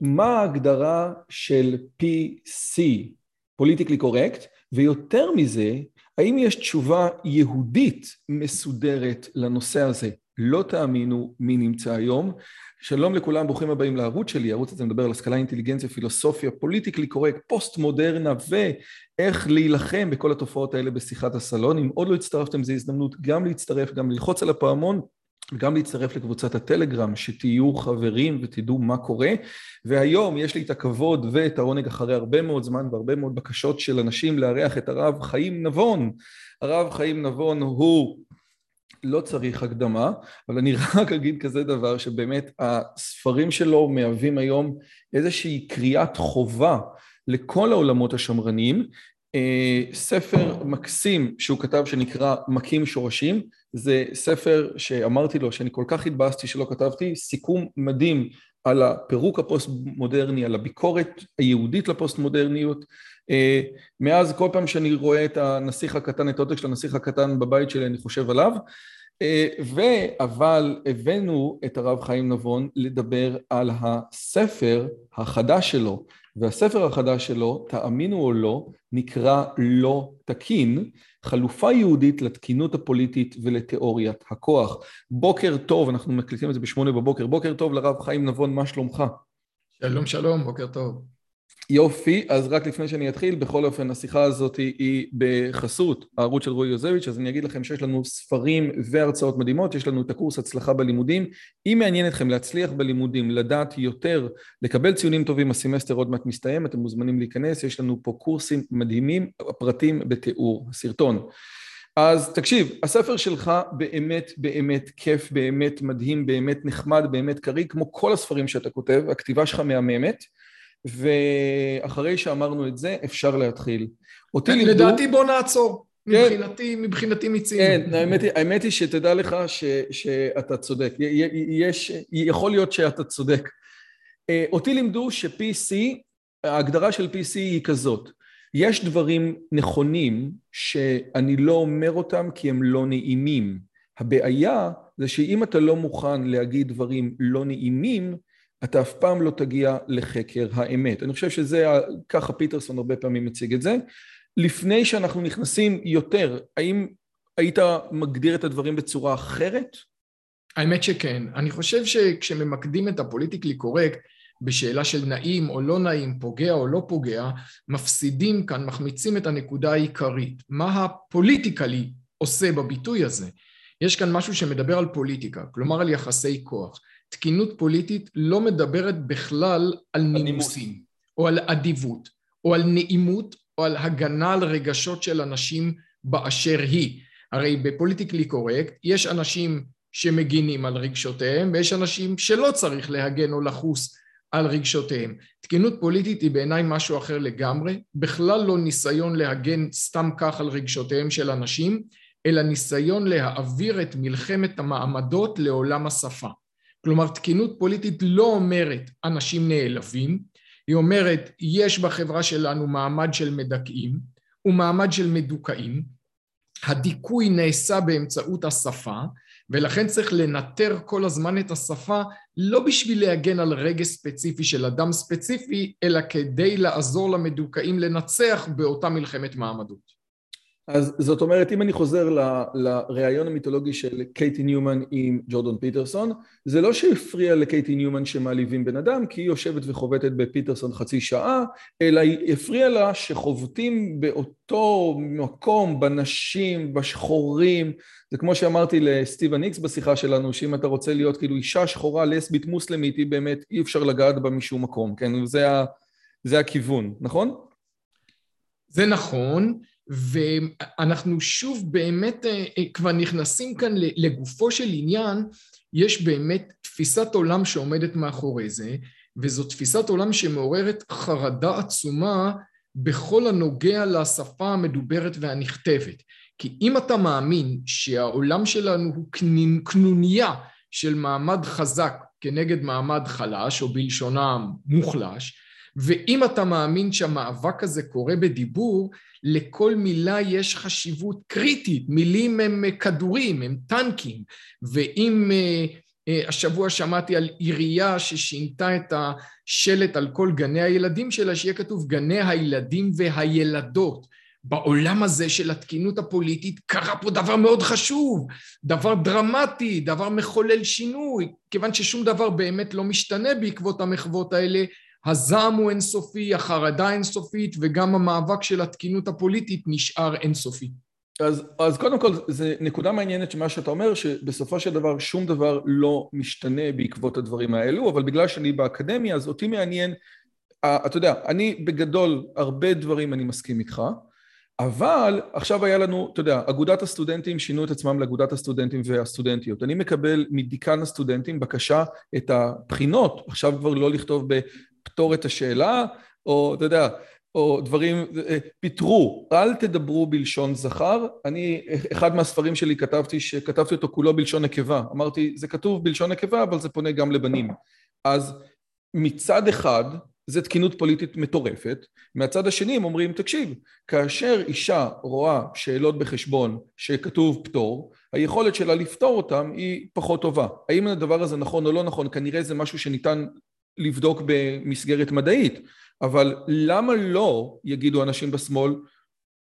מה ההגדרה של PC, politically correct, ויותר מזה, האם יש תשובה יהודית מסודרת לנושא הזה? לא תאמינו מי נמצא היום. שלום לכולם, ברוכים הבאים לערוץ שלי, הערוץ הזה מדבר על השכלה, אינטליגנציה, פילוסופיה, politically correct, פוסט מודרנה ואיך להילחם בכל התופעות האלה בשיחת הסלון. אם עוד לא הצטרפתם, זו הזדמנות גם להצטרף, גם ללחוץ על הפעמון וגם להצטרף לקבוצת הטלגרם, שתהיו חברים ותדעו מה קורה. והיום יש לי את הכבוד ואת העונג אחרי הרבה מאוד זמן והרבה מאוד בקשות של אנשים לארח את הרב חיים נבון. הרב חיים נבון הוא לא צריך הקדמה, אבל אני רק אגיד כזה דבר שבאמת הספרים שלו מהווים היום איזושהי קריאת חובה לכל העולמות השמרניים. אה, ספר מקסים שהוא כתב שנקרא מכים שורשים, זה ספר שאמרתי לו שאני כל כך התבאסתי שלא כתבתי, סיכום מדהים על הפירוק הפוסט-מודרני, על הביקורת היהודית לפוסט-מודרניות. אה, מאז כל פעם שאני רואה את הנסיך הקטן, את העותק של הנסיך הקטן בבית שלי, אני חושב עליו. אה, אבל הבאנו את הרב חיים נבון לדבר על הספר החדש שלו, והספר החדש שלו, תאמינו או לא, נקרא לא תקין, חלופה יהודית לתקינות הפוליטית ולתיאוריית הכוח. בוקר טוב, אנחנו מקליטים את זה בשמונה בבוקר, בוקר טוב לרב חיים נבון, מה שלומך? שלום שלום, בוקר טוב. יופי, אז רק לפני שאני אתחיל, בכל אופן השיחה הזאת היא בחסות הערוץ של רועי יוזביץ', אז אני אגיד לכם שיש לנו ספרים והרצאות מדהימות, יש לנו את הקורס הצלחה בלימודים. אם מעניין אתכם להצליח בלימודים, לדעת יותר, לקבל ציונים טובים, הסמסטר עוד מעט מסתיים, אתם מוזמנים להיכנס, יש לנו פה קורסים מדהימים, הפרטים בתיאור הסרטון. אז תקשיב, הספר שלך באמת באמת כיף, באמת מדהים, באמת נחמד, באמת קריא, כמו כל הספרים שאתה כותב, הכתיבה שלך מהממת. ואחרי שאמרנו את זה, אפשר להתחיל. אותי לימדו... לדעתי בוא נעצור. כן. מבחינתי, מבחינתי מיצינו. כן, האמת היא, האמת היא שתדע לך ש, שאתה צודק. יש, יכול להיות שאתה צודק. אה, אותי לימדו ש-PC, ההגדרה של PC היא כזאת. יש דברים נכונים שאני לא אומר אותם כי הם לא נעימים. הבעיה זה שאם אתה לא מוכן להגיד דברים לא נעימים, אתה אף פעם לא תגיע לחקר האמת. אני חושב שזה, ככה פיטרסון הרבה פעמים מציג את זה. לפני שאנחנו נכנסים יותר, האם היית מגדיר את הדברים בצורה אחרת? האמת שכן. אני חושב שכשממקדים את הפוליטיקלי קורקט בשאלה של נעים או לא נעים, פוגע או לא פוגע, מפסידים כאן, מחמיצים את הנקודה העיקרית. מה הפוליטיקלי עושה בביטוי הזה? יש כאן משהו שמדבר על פוליטיקה, כלומר על יחסי כוח. תקינות פוליטית לא מדברת בכלל על נימוסים, או על אדיבות, או על נעימות, או על הגנה על רגשות של אנשים באשר היא. הרי בפוליטיקלי קורקט יש אנשים שמגינים על רגשותיהם, ויש אנשים שלא צריך להגן או לחוס על רגשותיהם. תקינות פוליטית היא בעיניי משהו אחר לגמרי, בכלל לא ניסיון להגן סתם כך על רגשותיהם של אנשים, אלא ניסיון להעביר את מלחמת המעמדות לעולם השפה. כלומר תקינות פוליטית לא אומרת אנשים נעלבים, היא אומרת יש בחברה שלנו מעמד של מדכאים ומעמד של מדוכאים, הדיכוי נעשה באמצעות השפה ולכן צריך לנטר כל הזמן את השפה לא בשביל להגן על רגש ספציפי של אדם ספציפי אלא כדי לעזור למדוכאים לנצח באותה מלחמת מעמדות. אז זאת אומרת, אם אני חוזר לראיון המיתולוגי של קייטי ניומן עם ג'ורדון פיטרסון, זה לא שהפריע לקייטי ניומן שמעליבים בן אדם, כי היא יושבת וחובטת בפיטרסון חצי שעה, אלא היא הפריעה לה שחובטים באותו מקום, בנשים, בשחורים, זה כמו שאמרתי לסטיבן איקס בשיחה שלנו, שאם אתה רוצה להיות כאילו אישה שחורה, לסבית מוסלמית, היא באמת, אי אפשר לגעת בה משום מקום, כן? זה, ה, זה הכיוון, נכון? זה נכון. ואנחנו שוב באמת אה, אה, כבר נכנסים כאן לגופו של עניין, יש באמת תפיסת עולם שעומדת מאחורי זה, וזו תפיסת עולם שמעוררת חרדה עצומה בכל הנוגע לשפה המדוברת והנכתבת. כי אם אתה מאמין שהעולם שלנו הוא קנוניה של מעמד חזק כנגד מעמד חלש, או בלשונם מוחלש, ואם אתה מאמין שהמאבק הזה קורה בדיבור, לכל מילה יש חשיבות קריטית, מילים הם כדורים, הם טנקים, ואם אה, השבוע שמעתי על עירייה ששינתה את השלט על כל גני הילדים שלה, שיהיה כתוב גני הילדים והילדות. בעולם הזה של התקינות הפוליטית קרה פה דבר מאוד חשוב, דבר דרמטי, דבר מחולל שינוי, כיוון ששום דבר באמת לא משתנה בעקבות המחוות האלה, הזעם הוא אינסופי, החרדה אינסופית וגם המאבק של התקינות הפוליטית נשאר אינסופי. אז, אז קודם כל, זו נקודה מעניינת שמה שאתה אומר, שבסופו של דבר שום דבר לא משתנה בעקבות הדברים האלו, אבל בגלל שאני באקדמיה, אז אותי מעניין, אתה יודע, אני בגדול, הרבה דברים אני מסכים איתך, אבל עכשיו היה לנו, אתה יודע, אגודת הסטודנטים שינו את עצמם לאגודת הסטודנטים והסטודנטיות. אני מקבל מדיקן הסטודנטים בקשה את הבחינות, עכשיו כבר לא לכתוב בפתור את השאלה, או אתה יודע, או דברים, פיתרו, אל תדברו בלשון זכר. אני, אחד מהספרים שלי כתבתי, שכתבתי אותו כולו בלשון נקבה. אמרתי, זה כתוב בלשון נקבה, אבל זה פונה גם לבנים. אז מצד אחד, זה תקינות פוליטית מטורפת, מהצד השני הם אומרים, תקשיב, כאשר אישה רואה שאלות בחשבון שכתוב פטור, היכולת שלה לפתור אותם היא פחות טובה. האם הדבר הזה נכון או לא נכון? כנראה זה משהו שניתן לבדוק במסגרת מדעית, אבל למה לא, יגידו אנשים בשמאל,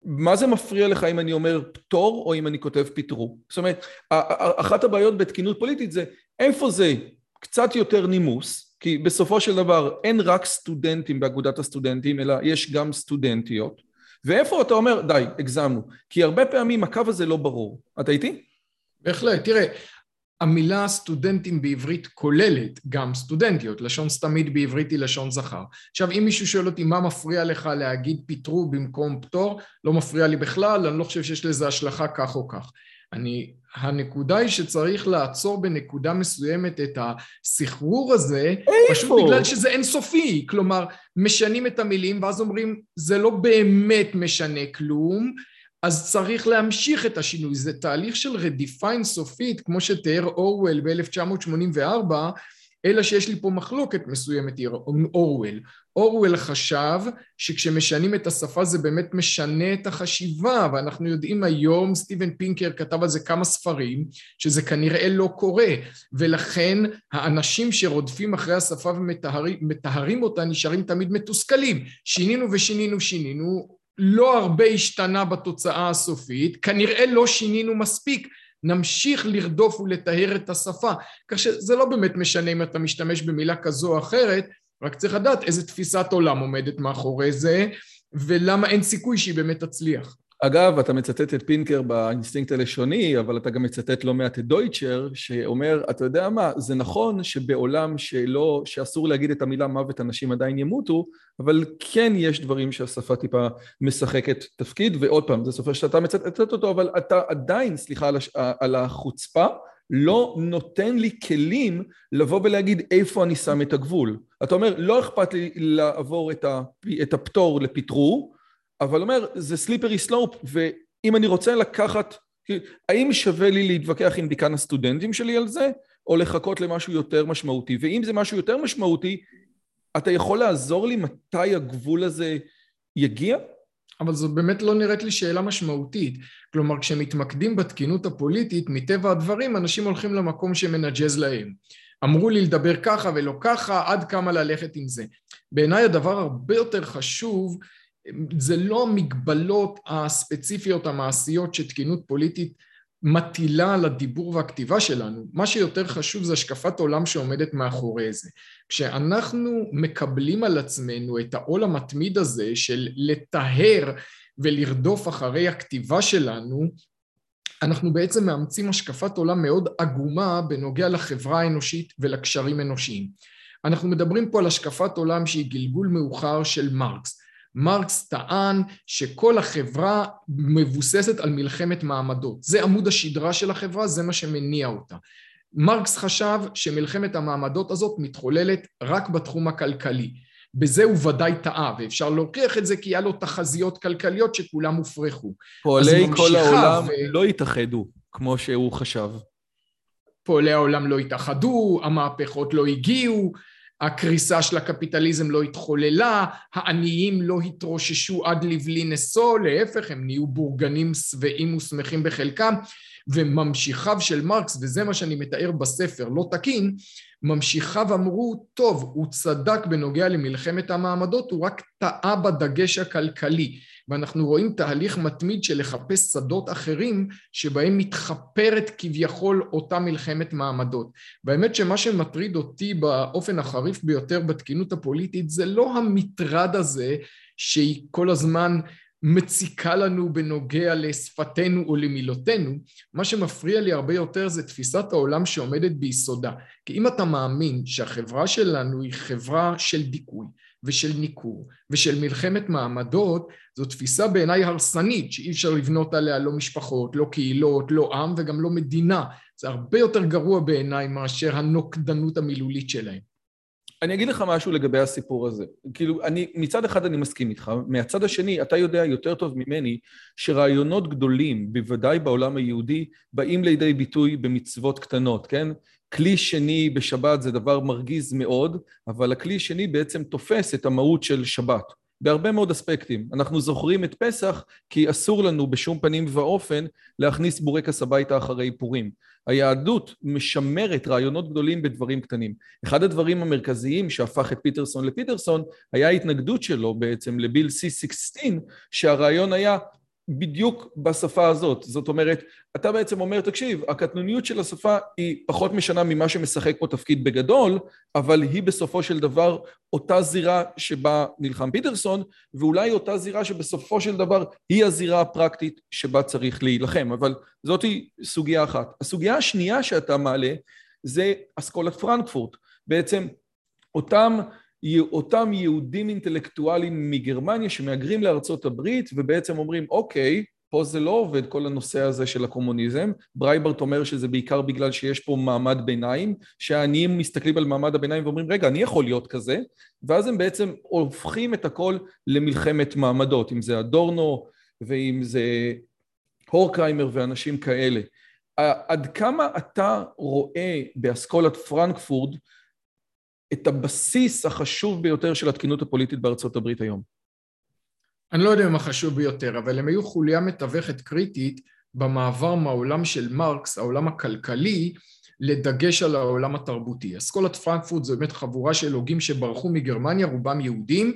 מה זה מפריע לך אם אני אומר פטור או אם אני כותב פיטרו? זאת אומרת, אחת הבעיות בתקינות פוליטית זה איפה זה קצת יותר נימוס, כי בסופו של דבר אין רק סטודנטים באגודת הסטודנטים, אלא יש גם סטודנטיות, ואיפה אתה אומר, די, הגזמנו, כי הרבה פעמים הקו הזה לא ברור. אתה איתי? בהחלט, תראה, המילה סטודנטים בעברית כוללת גם סטודנטיות, לשון סתמית בעברית היא לשון זכר. עכשיו אם מישהו שואל אותי מה מפריע לך להגיד פיטרו במקום פטור, לא מפריע לי בכלל, אני לא חושב שיש לזה השלכה כך או כך. אני, הנקודה היא שצריך לעצור בנקודה מסוימת את הסחרור הזה, איפה? פשוט בגלל שזה אינסופי, כלומר משנים את המילים ואז אומרים זה לא באמת משנה כלום אז צריך להמשיך את השינוי, זה תהליך של רדיפה אינסופית, כמו שתיאר אורוול ב-1984, אלא שיש לי פה מחלוקת מסוימת עם אורוול. אורוול חשב שכשמשנים את השפה זה באמת משנה את החשיבה, ואנחנו יודעים היום, סטיבן פינקר כתב על זה כמה ספרים, שזה כנראה לא קורה, ולכן האנשים שרודפים אחרי השפה ומטהרים אותה נשארים תמיד מתוסכלים. שינינו ושינינו שינינו, לא הרבה השתנה בתוצאה הסופית, כנראה לא שינינו מספיק, נמשיך לרדוף ולטהר את השפה, כך שזה לא באמת משנה אם אתה משתמש במילה כזו או אחרת, רק צריך לדעת איזה תפיסת עולם עומדת מאחורי זה, ולמה אין סיכוי שהיא באמת תצליח. אגב, אתה מצטט את פינקר באינסטינקט הלשוני, אבל אתה גם מצטט לא מעט את דויטשר, שאומר, אתה יודע מה, זה נכון שבעולם שלא, שאסור להגיד את המילה מוות אנשים עדיין ימותו, אבל כן יש דברים שהשפה טיפה משחקת תפקיד, ועוד פעם, זה סופר שאתה מצטט אותו, אבל אתה עדיין, סליחה על, הש... על החוצפה, לא נותן לי כלים לבוא ולהגיד איפה אני שם את הגבול. אתה אומר, לא אכפת לי לעבור את הפטור לפטרו, אבל אומר, זה slippery slope, ואם אני רוצה לקחת, האם שווה לי להתווכח עם דיקן הסטודנטים שלי על זה, או לחכות למשהו יותר משמעותי? ואם זה משהו יותר משמעותי, אתה יכול לעזור לי מתי הגבול הזה יגיע? אבל זו באמת לא נראית לי שאלה משמעותית. כלומר, כשמתמקדים בתקינות הפוליטית, מטבע הדברים, אנשים הולכים למקום שמנג'ז להם. אמרו לי לדבר ככה ולא ככה, עד כמה ללכת עם זה. בעיניי הדבר הרבה יותר חשוב זה לא המגבלות הספציפיות המעשיות שתקינות פוליטית מטילה על הדיבור והכתיבה שלנו, מה שיותר חשוב זה השקפת עולם שעומדת מאחורי זה. כשאנחנו מקבלים על עצמנו את העול המתמיד הזה של לטהר ולרדוף אחרי הכתיבה שלנו, אנחנו בעצם מאמצים השקפת עולם מאוד עגומה בנוגע לחברה האנושית ולקשרים אנושיים. אנחנו מדברים פה על השקפת עולם שהיא גלגול מאוחר של מרקס. מרקס טען שכל החברה מבוססת על מלחמת מעמדות. זה עמוד השדרה של החברה, זה מה שמניע אותה. מרקס חשב שמלחמת המעמדות הזאת מתחוללת רק בתחום הכלכלי. בזה הוא ודאי טעה, ואפשר להוכיח את זה כי היה לו תחזיות כלכליות שכולם הופרכו. פועלי כל העולם ו... לא התאחדו, כמו שהוא חשב. פועלי העולם לא התאחדו, המהפכות לא הגיעו, הקריסה של הקפיטליזם לא התחוללה, העניים לא התרוששו עד לבלי נשוא, להפך הם נהיו בורגנים שבעים ושמחים בחלקם וממשיכיו של מרקס, וזה מה שאני מתאר בספר, לא תקין, ממשיכיו אמרו, טוב, הוא צדק בנוגע למלחמת המעמדות, הוא רק טעה בדגש הכלכלי. ואנחנו רואים תהליך מתמיד של לחפש שדות אחרים שבהם מתחפרת כביכול אותה מלחמת מעמדות. והאמת שמה שמטריד אותי באופן החריף ביותר בתקינות הפוליטית זה לא המטרד הזה שהיא כל הזמן מציקה לנו בנוגע לשפתנו או למילותינו, מה שמפריע לי הרבה יותר זה תפיסת העולם שעומדת ביסודה. כי אם אתה מאמין שהחברה שלנו היא חברה של דיכוי ושל ניכור ושל מלחמת מעמדות, זו תפיסה בעיניי הרסנית שאי אפשר לבנות עליה לא משפחות, לא קהילות, לא עם וגם לא מדינה. זה הרבה יותר גרוע בעיניי מאשר הנוקדנות המילולית שלהם. אני אגיד לך משהו לגבי הסיפור הזה. כאילו, אני, מצד אחד אני מסכים איתך, מהצד השני, אתה יודע יותר טוב ממני שרעיונות גדולים, בוודאי בעולם היהודי, באים לידי ביטוי במצוות קטנות, כן? כלי שני בשבת זה דבר מרגיז מאוד, אבל הכלי שני בעצם תופס את המהות של שבת. בהרבה מאוד אספקטים. אנחנו זוכרים את פסח כי אסור לנו בשום פנים ואופן להכניס בורקס הביתה אחרי פורים. היהדות משמרת רעיונות גדולים בדברים קטנים. אחד הדברים המרכזיים שהפך את פיטרסון לפיטרסון היה ההתנגדות שלו בעצם לביל C16 שהרעיון היה בדיוק בשפה הזאת. זאת אומרת, אתה בעצם אומר, תקשיב, הקטנוניות של השפה היא פחות משנה ממה שמשחק פה תפקיד בגדול, אבל היא בסופו של דבר אותה זירה שבה נלחם פיטרסון, ואולי אותה זירה שבסופו של דבר היא הזירה הפרקטית שבה צריך להילחם. אבל זאת סוגיה אחת. הסוגיה השנייה שאתה מעלה זה אסכולת פרנקפורט. בעצם אותם אותם יהודים אינטלקטואלים מגרמניה שמהגרים לארצות הברית ובעצם אומרים אוקיי, פה זה לא עובד כל הנושא הזה של הקומוניזם, ברייטברט אומר שזה בעיקר בגלל שיש פה מעמד ביניים, שהעניים מסתכלים על מעמד הביניים ואומרים רגע אני יכול להיות כזה, ואז הם בעצם הופכים את הכל למלחמת מעמדות, אם זה אדורנו ואם זה הורקריימר ואנשים כאלה. עד כמה אתה רואה באסכולת פרנקפורט את הבסיס החשוב ביותר של התקינות הפוליטית בארצות הברית היום? אני לא יודע אם החשוב ביותר, אבל הם היו חוליה מתווכת קריטית במעבר מהעולם של מרקס, העולם הכלכלי, לדגש על העולם התרבותי. אסכולת פרנקפורט זו באמת חבורה של הוגים שברחו מגרמניה, רובם יהודים,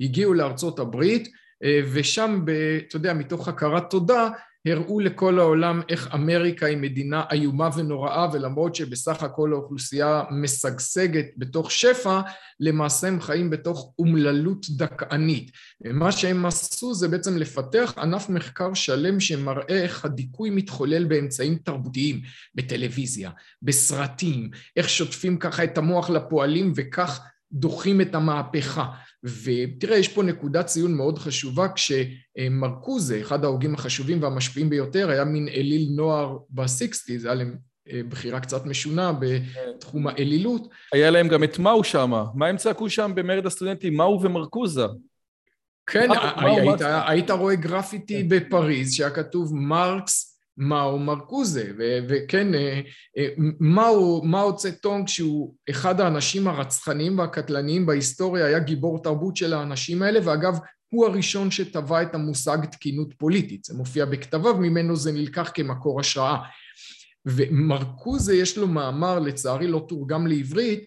הגיעו לארצות הברית, אה, ושם, אתה יודע, מתוך הכרת תודה, הראו לכל העולם איך אמריקה היא מדינה איומה ונוראה ולמרות שבסך הכל האוכלוסייה משגשגת בתוך שפע, למעשה הם חיים בתוך אומללות דכאנית. מה שהם עשו זה בעצם לפתח ענף מחקר שלם שמראה איך הדיכוי מתחולל באמצעים תרבותיים, בטלוויזיה, בסרטים, איך שוטפים ככה את המוח לפועלים וכך דוחים את המהפכה. ותראה, יש פה נקודת ציון מאוד חשובה כשמרקוזה, אחד ההוגים החשובים והמשפיעים ביותר, היה מין אליל נוער בסיקסטי, זה היה להם אה, בחירה קצת משונה בתחום האלילות. היה להם גם את מאו שמה, מה הם צעקו שם במרד הסטודנטים? מאו ומרקוזה. כן, היית רואה גרפיטי בפריז שהיה כתוב מרקס מאו מרקוזה, וכן, אה, אה, מאו, מאו צטונג שהוא אחד האנשים הרצחניים והקטלניים בהיסטוריה, היה גיבור תרבות של האנשים האלה, ואגב, הוא הראשון שטבע את המושג תקינות פוליטית, זה מופיע בכתביו, ממנו זה נלקח כמקור השראה. ומרקוזה יש לו מאמר, לצערי לא תורגם לעברית,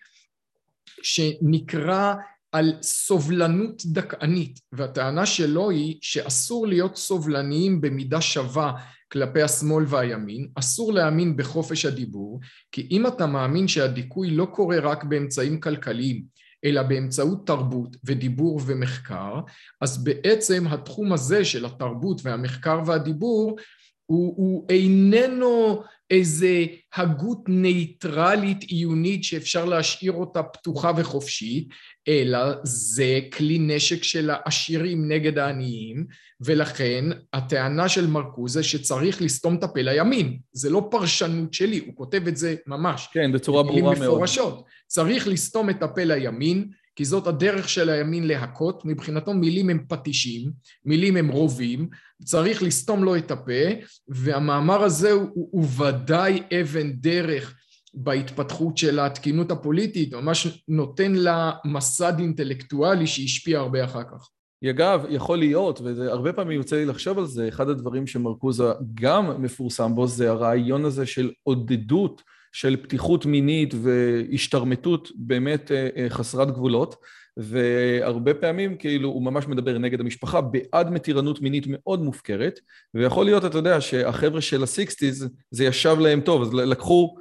שנקרא על סובלנות דכאנית, והטענה שלו היא שאסור להיות סובלניים במידה שווה כלפי השמאל והימין, אסור להאמין בחופש הדיבור, כי אם אתה מאמין שהדיכוי לא קורה רק באמצעים כלכליים, אלא באמצעות תרבות ודיבור ומחקר, אז בעצם התחום הזה של התרבות והמחקר והדיבור הוא, הוא איננו איזה הגות נייטרלית עיונית שאפשר להשאיר אותה פתוחה וחופשית, אלא זה כלי נשק של העשירים נגד העניים, ולכן הטענה של מרקוזה שצריך לסתום את הפה לימין. זה לא פרשנות שלי, הוא כותב את זה ממש. כן, בצורה ברורה מאוד. מפורשות. צריך לסתום את הפה לימין, כי זאת הדרך של הימין להכות, מבחינתו מילים הם פטישים, מילים הם רובים, צריך לסתום לו את הפה, והמאמר הזה הוא, הוא ודאי אבן דרך בהתפתחות של התקינות הפוליטית, ממש נותן לה מסד אינטלקטואלי שהשפיע הרבה אחר כך. אגב, יכול להיות, והרבה פעמים יוצא לי לחשוב על זה, אחד הדברים שמרקוזה גם מפורסם בו זה הרעיון הזה של עודדות של פתיחות מינית והשתרמטות באמת אה, אה, חסרת גבולות. והרבה פעמים כאילו הוא ממש מדבר נגד המשפחה בעד מתירנות מינית מאוד מופקרת. ויכול להיות אתה יודע שהחבר'ה של הסיקסטיז זה ישב להם טוב. אז לקחו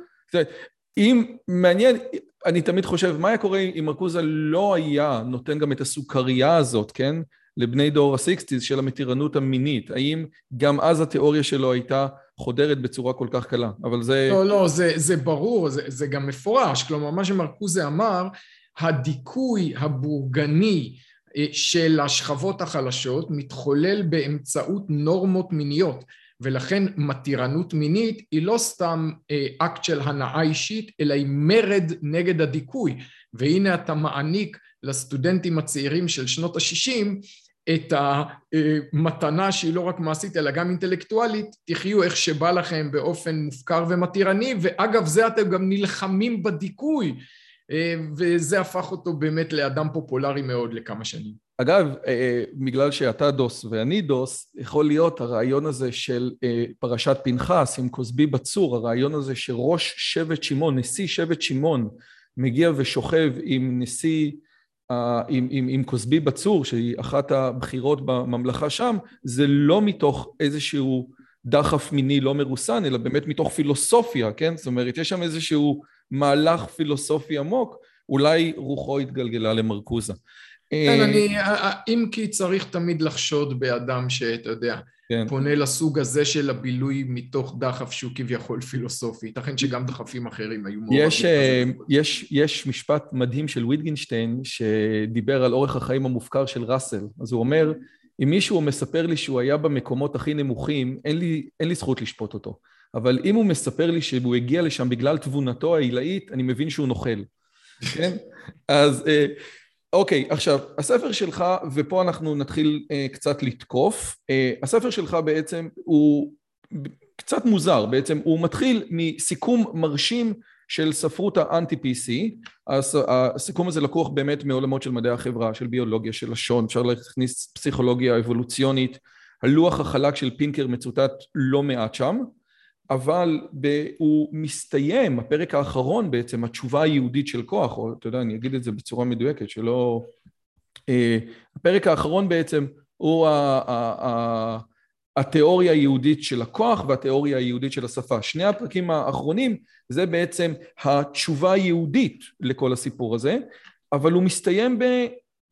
אם מעניין אני תמיד חושב מה היה קורה אם מרקוזה לא היה נותן גם את הסוכרייה הזאת כן לבני דור ה sixties של המתירנות המינית האם גם אז התיאוריה שלו הייתה חודרת בצורה כל כך קלה, אבל זה... לא, לא, זה, זה ברור, זה, זה גם מפורש. כלומר, מה שמרקוזה אמר, הדיכוי הבורגני אה, של השכבות החלשות מתחולל באמצעות נורמות מיניות, ולכן מתירנות מינית היא לא סתם אה, אקט של הנאה אישית, אלא היא מרד נגד הדיכוי. והנה אתה מעניק לסטודנטים הצעירים של שנות ה-60 את המתנה שהיא לא רק מעשית אלא גם אינטלקטואלית, תחיו איך שבא לכם באופן מופקר ומתירני, ואגב זה אתם גם נלחמים בדיכוי, וזה הפך אותו באמת לאדם פופולרי מאוד לכמה שנים. אגב, בגלל שאתה דוס ואני דוס, יכול להיות הרעיון הזה של פרשת פנחס עם כוסבי בצור, הרעיון הזה שראש שבט שמעון, נשיא שבט שמעון, מגיע ושוכב עם נשיא עם, עם, עם כוסבי בצור, שהיא אחת הבחירות בממלכה שם, זה לא מתוך איזשהו דחף מיני לא מרוסן, אלא באמת מתוך פילוסופיה, כן? זאת אומרת, יש שם איזשהו מהלך פילוסופי עמוק, אולי רוחו התגלגלה למרקוזה. כן, אני, אם כי צריך תמיד לחשוד באדם שאתה יודע, כן. פונה לסוג הזה של הבילוי מתוך דחף שהוא כביכול פילוסופי. ייתכן שגם דחפים אחרים היו מאוד... יש, אה, יש, יש משפט מדהים של ויטגנשטיין שדיבר על אורך החיים המופקר של ראסל. אז הוא אומר, אם מישהו מספר לי שהוא היה במקומות הכי נמוכים, אין לי, אין לי זכות לשפוט אותו. אבל אם הוא מספר לי שהוא הגיע לשם בגלל תבונתו העילאית, אני מבין שהוא נוכל. כן? אז... אוקיי, עכשיו, הספר שלך, ופה אנחנו נתחיל אה, קצת לתקוף, אה, הספר שלך בעצם הוא קצת מוזר, בעצם הוא מתחיל מסיכום מרשים של ספרות האנטי-PC, הסיכום הזה לקוח באמת מעולמות של מדעי החברה, של ביולוגיה, של לשון, אפשר להכניס פסיכולוגיה אבולוציונית, הלוח החלק של פינקר מצוטט לא מעט שם, אבל ב, הוא מסתיים, הפרק האחרון בעצם, התשובה היהודית של כוח, או אתה יודע, אני אגיד את זה בצורה מדויקת, שלא... אה, הפרק האחרון בעצם הוא ה, ה, ה, התיאוריה היהודית של הכוח והתיאוריה היהודית של השפה. שני הפרקים האחרונים זה בעצם התשובה היהודית לכל הסיפור הזה, אבל הוא מסתיים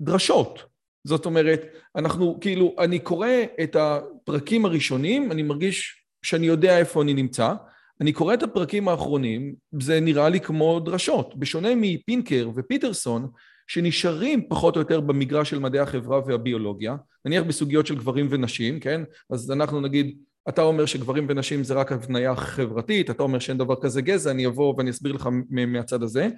בדרשות. זאת אומרת, אנחנו כאילו, אני קורא את הפרקים הראשונים, אני מרגיש שאני יודע איפה אני נמצא. אני קורא את הפרקים האחרונים, זה נראה לי כמו דרשות. בשונה מפינקר ופיטרסון, שנשארים פחות או יותר במגרש של מדעי החברה והביולוגיה, נניח בסוגיות של גברים ונשים, כן? אז אנחנו נגיד, אתה אומר שגברים ונשים זה רק הבניה חברתית, אתה אומר שאין דבר כזה גזע, אני אבוא ואני אסביר לך מהצד הזה.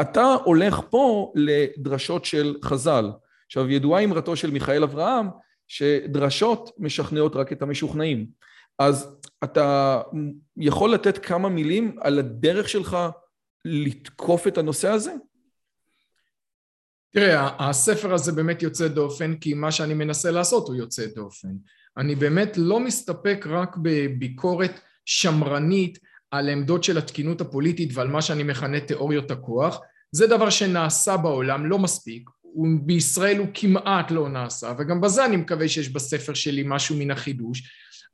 אתה הולך פה לדרשות של חז"ל. עכשיו, ידועה אמרתו של מיכאל אברהם, שדרשות משכנעות רק את המשוכנעים. אז אתה יכול לתת כמה מילים על הדרך שלך לתקוף את הנושא הזה? תראה, הספר הזה באמת יוצא דופן, כי מה שאני מנסה לעשות הוא יוצא דופן. אני באמת לא מסתפק רק בביקורת שמרנית על עמדות של התקינות הפוליטית ועל מה שאני מכנה תיאוריות הכוח, זה דבר שנעשה בעולם, לא מספיק, בישראל הוא כמעט לא נעשה, וגם בזה אני מקווה שיש בספר שלי משהו מן החידוש,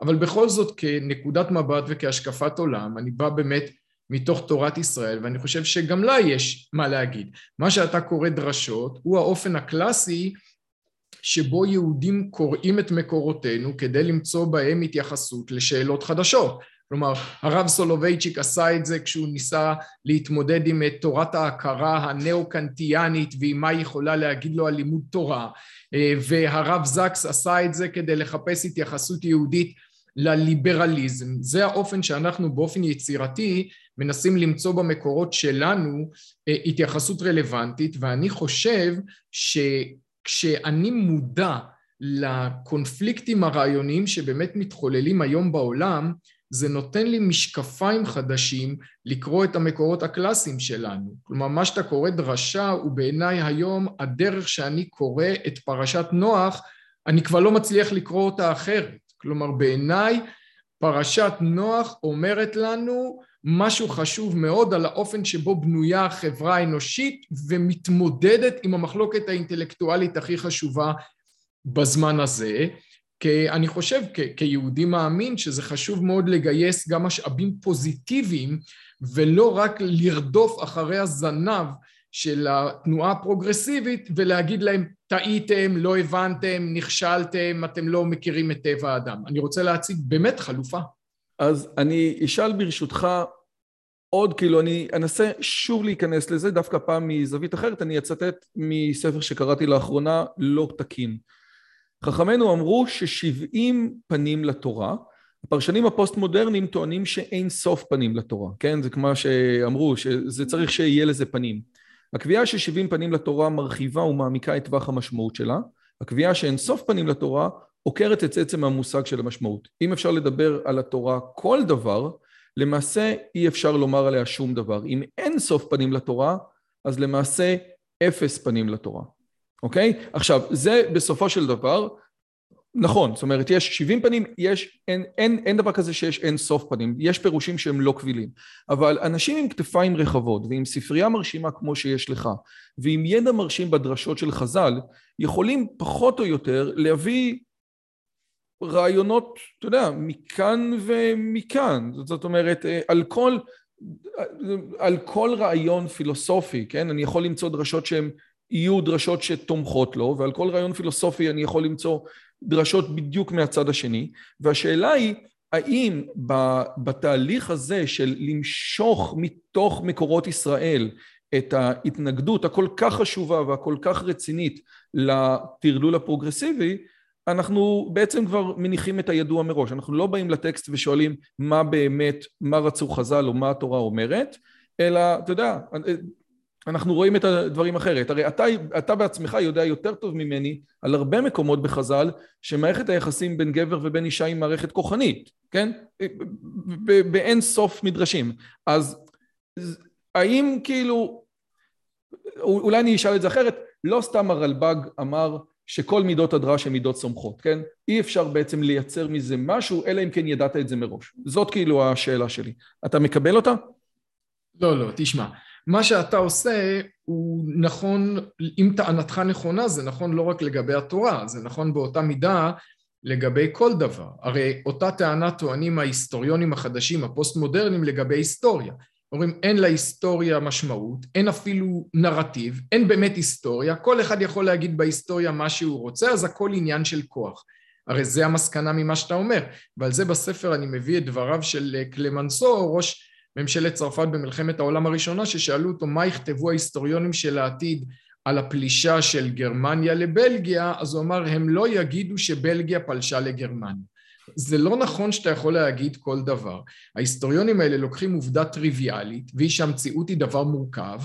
אבל בכל זאת כנקודת מבט וכהשקפת עולם, אני בא באמת מתוך תורת ישראל, ואני חושב שגם לה יש מה להגיד. מה שאתה קורא דרשות הוא האופן הקלאסי שבו יהודים קוראים את מקורותינו כדי למצוא בהם התייחסות לשאלות חדשות. כלומר, הרב סולובייצ'יק עשה את זה כשהוא ניסה להתמודד עם תורת ההכרה הנאו-קנטיאנית ועם מה היא יכולה להגיד לו על לימוד תורה, והרב זקס עשה את זה כדי לחפש התייחסות יהודית לליברליזם. זה האופן שאנחנו באופן יצירתי מנסים למצוא במקורות שלנו אה, התייחסות רלוונטית, ואני חושב שכשאני מודע לקונפליקטים הרעיוניים שבאמת מתחוללים היום בעולם, זה נותן לי משקפיים חדשים לקרוא את המקורות הקלאסיים שלנו. כלומר, מה שאתה קורא דרשה הוא בעיניי היום הדרך שאני קורא את פרשת נוח אני כבר לא מצליח לקרוא אותה אחרת. כלומר, בעיניי פרשת נוח אומרת לנו משהו חשוב מאוד על האופן שבו בנויה החברה האנושית ומתמודדת עם המחלוקת האינטלקטואלית הכי חשובה בזמן הזה. כי אני חושב כ- כיהודי מאמין שזה חשוב מאוד לגייס גם משאבים פוזיטיביים ולא רק לרדוף אחרי הזנב של התנועה הפרוגרסיבית ולהגיד להם טעיתם, לא הבנתם, נכשלתם, אתם לא מכירים את טבע האדם. אני רוצה להציג באמת חלופה. אז אני אשאל ברשותך עוד, כאילו אני אנסה שוב להיכנס לזה, דווקא פעם מזווית אחרת, אני אצטט מספר שקראתי לאחרונה, לא תקין. חכמינו אמרו ששבעים פנים לתורה, הפרשנים הפוסט-מודרניים טוענים שאין סוף פנים לתורה, כן? זה כמו שאמרו, שזה צריך שיהיה לזה פנים. הקביעה ששבעים פנים לתורה מרחיבה ומעמיקה את טווח המשמעות שלה, הקביעה שאין סוף פנים לתורה עוקרת את עצם המושג של המשמעות. אם אפשר לדבר על התורה כל דבר, למעשה אי אפשר לומר עליה שום דבר. אם אין סוף פנים לתורה, אז למעשה אפס פנים לתורה, אוקיי? עכשיו, זה בסופו של דבר נכון, זאת אומרת, יש 70 פנים, יש, אין, אין, אין דבר כזה שיש אין סוף פנים, יש פירושים שהם לא קבילים. אבל אנשים עם כתפיים רחבות ועם ספרייה מרשימה כמו שיש לך, ועם ידע מרשים בדרשות של חז"ל, יכולים פחות או יותר להביא רעיונות, אתה יודע, מכאן ומכאן. זאת אומרת, על כל, על כל רעיון פילוסופי, כן? אני יכול למצוא דרשות שהן יהיו דרשות שתומכות לו, ועל כל רעיון פילוסופי אני יכול למצוא דרשות בדיוק מהצד השני, והשאלה היא האם בתהליך הזה של למשוך מתוך מקורות ישראל את ההתנגדות הכל כך חשובה והכל כך רצינית לטרלול הפרוגרסיבי, אנחנו בעצם כבר מניחים את הידוע מראש, אנחנו לא באים לטקסט ושואלים מה באמת, מה רצו חז"ל או מה התורה אומרת, אלא אתה יודע, אנחנו רואים את הדברים אחרת. הרי אתה, אתה בעצמך יודע יותר טוב ממני על הרבה מקומות בחז"ל שמערכת היחסים בין גבר ובין אישה היא מערכת כוחנית, כן? באין סוף מדרשים. אז האם כאילו, אולי אני אשאל את זה אחרת, לא סתם הרלב"ג אמר שכל מידות הדרש הן מידות סומכות, כן? אי אפשר בעצם לייצר מזה משהו, אלא אם כן ידעת את זה מראש. זאת כאילו השאלה שלי. אתה מקבל אותה? לא, לא, תשמע. מה שאתה עושה הוא נכון, אם טענתך נכונה, זה נכון לא רק לגבי התורה, זה נכון באותה מידה לגבי כל דבר. הרי אותה טענה טוענים ההיסטוריונים החדשים, הפוסט-מודרניים, לגבי היסטוריה. אומרים אין להיסטוריה משמעות, אין אפילו נרטיב, אין באמת היסטוריה, כל אחד יכול להגיד בהיסטוריה מה שהוא רוצה, אז הכל עניין של כוח. הרי זה המסקנה ממה שאתה אומר, ועל זה בספר אני מביא את דבריו של קלמנסו, ראש ממשלת צרפת במלחמת העולם הראשונה, ששאלו אותו מה יכתבו ההיסטוריונים של העתיד על הפלישה של גרמניה לבלגיה, אז הוא אמר הם לא יגידו שבלגיה פלשה לגרמניה. זה לא נכון שאתה יכול להגיד כל דבר. ההיסטוריונים האלה לוקחים עובדה טריוויאלית, והיא שהמציאות היא דבר מורכב,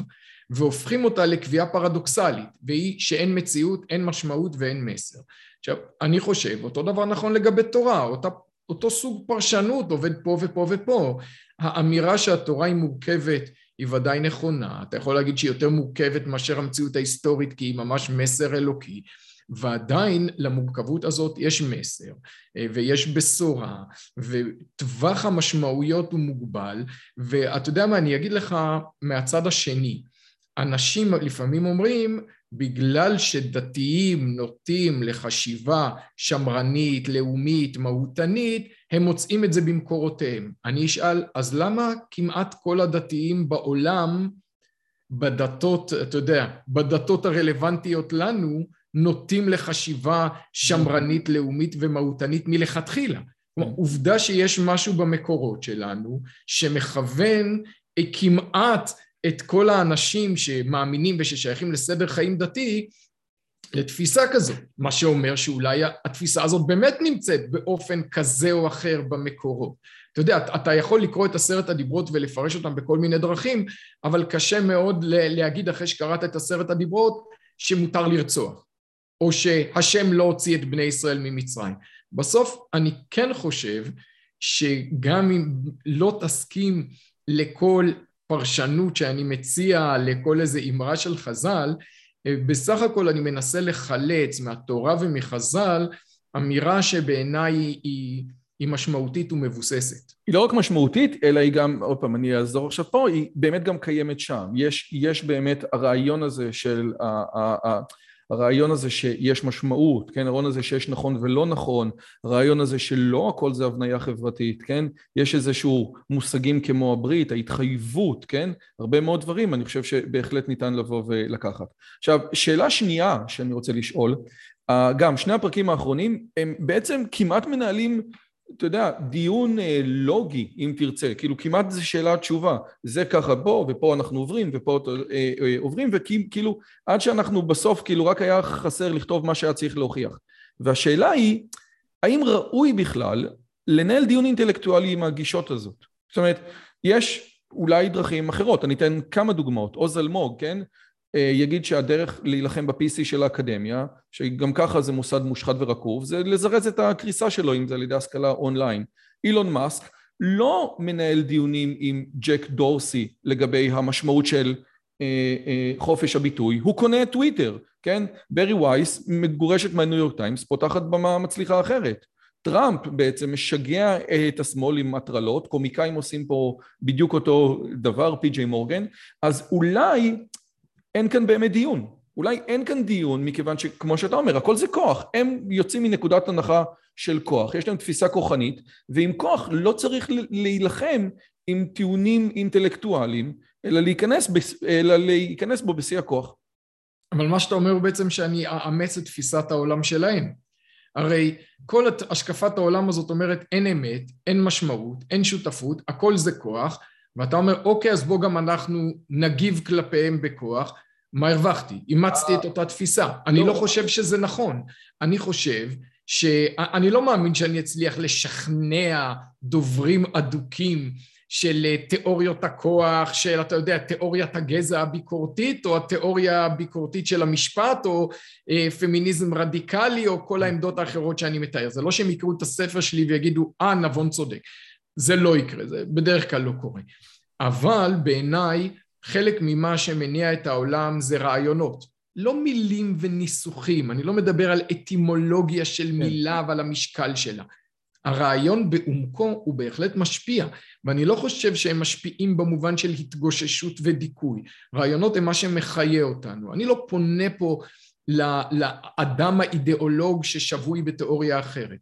והופכים אותה לקביעה פרדוקסלית, והיא שאין מציאות, אין משמעות ואין מסר. עכשיו, אני חושב, אותו דבר נכון לגבי תורה, אותה, אותו סוג פרשנות עובד פה ופה ופה. האמירה שהתורה היא מורכבת היא ודאי נכונה, אתה יכול להגיד שהיא יותר מורכבת מאשר המציאות ההיסטורית כי היא ממש מסר אלוקי, ועדיין למורכבות הזאת יש מסר ויש בשורה וטווח המשמעויות הוא מוגבל. ואתה יודע מה אני אגיד לך מהצד השני. אנשים לפעמים אומרים בגלל שדתיים נוטים לחשיבה שמרנית, לאומית, מהותנית, הם מוצאים את זה במקורותיהם. אני אשאל, אז למה כמעט כל הדתיים בעולם, בדתות, אתה יודע, בדתות הרלוונטיות לנו, נוטים לחשיבה שמרנית, לאומית ומהותנית מלכתחילה? כלומר, עובדה שיש משהו במקורות שלנו שמכוון כמעט את כל האנשים שמאמינים וששייכים לסדר חיים דתי לתפיסה כזאת, מה שאומר שאולי התפיסה הזאת באמת נמצאת באופן כזה או אחר במקורות. אתה יודע, אתה יכול לקרוא את עשרת הדיברות ולפרש אותם בכל מיני דרכים, אבל קשה מאוד להגיד אחרי שקראת את עשרת הדיברות שמותר לרצוח, או שהשם לא הוציא את בני ישראל ממצרים. בסוף אני כן חושב שגם אם לא תסכים לכל פרשנות שאני מציע לכל איזה אמרה של חז"ל, בסך הכל אני מנסה לחלץ מהתורה ומחז"ל אמירה שבעיניי היא, היא משמעותית ומבוססת. היא לא רק משמעותית, אלא היא גם, עוד פעם, אני אעזור עכשיו פה, היא באמת גם קיימת שם. יש, יש באמת הרעיון הזה של, הרעיון הזה שיש משמעות, כן, הרעיון הזה שיש נכון ולא נכון, הרעיון הזה שלא הכל זה הבניה חברתית, כן, יש איזשהו מושגים כמו הברית, ההתחייבות, כן, הרבה מאוד דברים, אני חושב שבהחלט ניתן לבוא ולקחת. עכשיו, שאלה שנייה שאני רוצה לשאול, גם שני הפרקים האחרונים הם בעצם כמעט מנהלים אתה יודע, דיון אה, לוגי, אם תרצה, כאילו כמעט זה שאלה תשובה, זה ככה פה, ופה אנחנו עוברים, ופה אה, אה, עוברים, וכאילו עד שאנחנו בסוף, כאילו רק היה חסר לכתוב מה שהיה צריך להוכיח. והשאלה היא, האם ראוי בכלל לנהל דיון אינטלקטואלי עם הגישות הזאת? זאת אומרת, יש אולי דרכים אחרות, אני אתן כמה דוגמאות, עוז אלמוג, כן? אה, יגיד שהדרך להילחם ב-PC של האקדמיה, שגם ככה זה מוסד מושחת ורקוב, זה לזרז את הקריסה שלו, אם זה על ידי השכלה אונליין. אילון מאסק לא מנהל דיונים עם ג'ק דורסי לגבי המשמעות של אה, אה, חופש הביטוי, הוא קונה את טוויטר, כן? ברי וייס מגורשת מהניו יורק טיימס, פותחת במה מצליחה אחרת. טראמפ בעצם משגע את השמאל עם הטרלות, קומיקאים עושים פה בדיוק אותו דבר, פי.ג'יי מורגן, אז אולי אין כאן באמת דיון. אולי אין כאן דיון מכיוון שכמו שאתה אומר, הכל זה כוח. הם יוצאים מנקודת הנחה של כוח, יש להם תפיסה כוחנית, ועם כוח לא צריך להילחם עם טיעונים אינטלקטואליים, אלא להיכנס, אלא להיכנס בו בשיא הכוח. אבל מה שאתה אומר בעצם שאני אאמץ את תפיסת העולם שלהם. הרי כל השקפת העולם הזאת אומרת אין אמת, אין משמעות, אין שותפות, הכל זה כוח, ואתה אומר אוקיי אז בוא גם אנחנו נגיב כלפיהם בכוח, מה הרווחתי? אימצתי את אותה תפיסה. אני לא, לא חושב שזה נכון. אני חושב שאני לא מאמין שאני אצליח לשכנע דוברים אדוקים של אה, תיאוריות הכוח, של אתה יודע, תיאוריית הגזע הביקורתית, או התיאוריה הביקורתית של המשפט, או אה, פמיניזם רדיקלי, או כל העמדות האחרות שאני מתאר. זה לא שהם יקראו את הספר שלי ויגידו, אה, נבון צודק. זה לא יקרה, זה בדרך כלל לא קורה. אבל בעיניי חלק ממה שמניע את העולם זה רעיונות, לא מילים וניסוחים, אני לא מדבר על אטימולוגיה של כן. מילה ועל המשקל שלה. הרעיון בעומקו הוא בהחלט משפיע, ואני לא חושב שהם משפיעים במובן של התגוששות ודיכוי. רעיונות הם מה שמחיה אותנו. אני לא פונה פה לאדם האידיאולוג ששבוי בתיאוריה אחרת.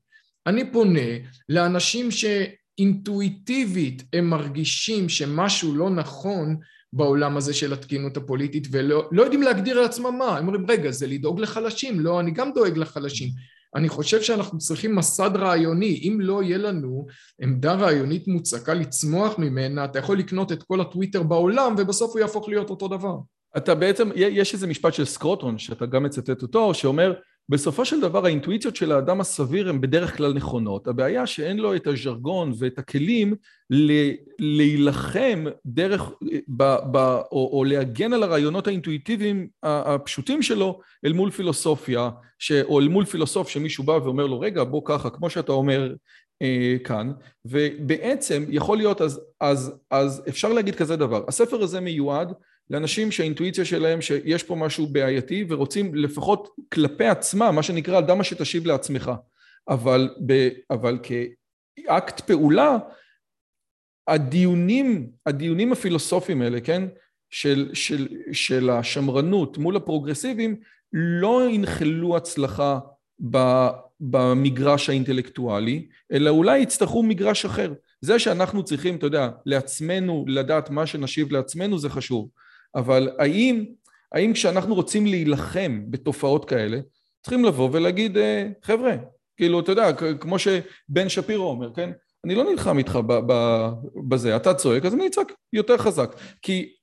אני פונה לאנשים שאינטואיטיבית הם מרגישים שמשהו לא נכון בעולם הזה של התקינות הפוליטית ולא לא יודעים להגדיר לעצמם מה, הם אומרים רגע זה לדאוג לחלשים, לא אני גם דואג לחלשים, אני חושב שאנחנו צריכים מסד רעיוני, אם לא יהיה לנו עמדה רעיונית מוצקה לצמוח ממנה, אתה יכול לקנות את כל הטוויטר בעולם ובסוף הוא יהפוך להיות אותו דבר. אתה בעצם, יש איזה משפט של סקרוטון שאתה גם מצטט אותו, שאומר בסופו של דבר האינטואיציות של האדם הסביר הן בדרך כלל נכונות, הבעיה שאין לו את הז'רגון ואת הכלים להילחם דרך, ב, ב, או, או להגן על הרעיונות האינטואיטיביים הפשוטים שלו אל מול פילוסופיה, ש, או אל מול פילוסוף שמישהו בא ואומר לו רגע בוא ככה כמו שאתה אומר אה, כאן, ובעצם יכול להיות אז, אז, אז אפשר להגיד כזה דבר, הספר הזה מיועד לאנשים שהאינטואיציה שלהם שיש פה משהו בעייתי ורוצים לפחות כלפי עצמם, מה שנקרא אדם שתשיב לעצמך, אבל, ב, אבל כאקט פעולה הדיונים, הדיונים הפילוסופיים האלה, כן, של, של, של השמרנות מול הפרוגרסיביים לא ינחלו הצלחה במגרש האינטלקטואלי, אלא אולי יצטרכו מגרש אחר. זה שאנחנו צריכים, אתה יודע, לעצמנו לדעת מה שנשיב לעצמנו זה חשוב, אבל האם, האם כשאנחנו רוצים להילחם בתופעות כאלה, צריכים לבוא ולהגיד, אה, חבר'ה, כאילו, אתה יודע, כמו שבן שפירו אומר, כן? אני לא נלחם איתך בזה, אתה צועק, אז אני אצעק יותר חזק. כי,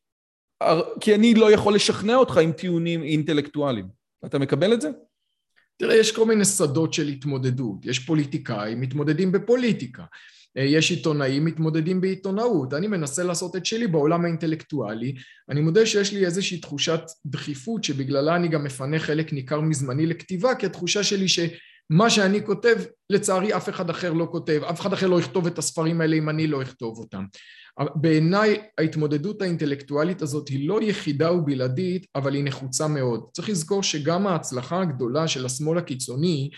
כי אני לא יכול לשכנע אותך עם טיעונים אינטלקטואליים. אתה מקבל את זה? תראה, יש כל מיני שדות של התמודדות. יש פוליטיקאים מתמודדים בפוליטיקה. אה, יש עיתונאים מתמודדים בעיתונאות, אני מנסה לעשות את שלי בעולם האינטלקטואלי, אני מודה שיש לי איזושהי תחושת דחיפות שבגללה אני גם מפנה חלק ניכר מזמני לכתיבה, כי התחושה שלי שמה שאני כותב, לצערי אף אחד אחר לא כותב, אף אחד אחר לא יכתוב את הספרים האלה אם אני לא אכתוב אותם. בעיניי ההתמודדות האינטלקטואלית הזאת היא לא יחידה ובלעדית, אבל היא נחוצה מאוד. צריך לזכור שגם ההצלחה הגדולה של השמאל הקיצוני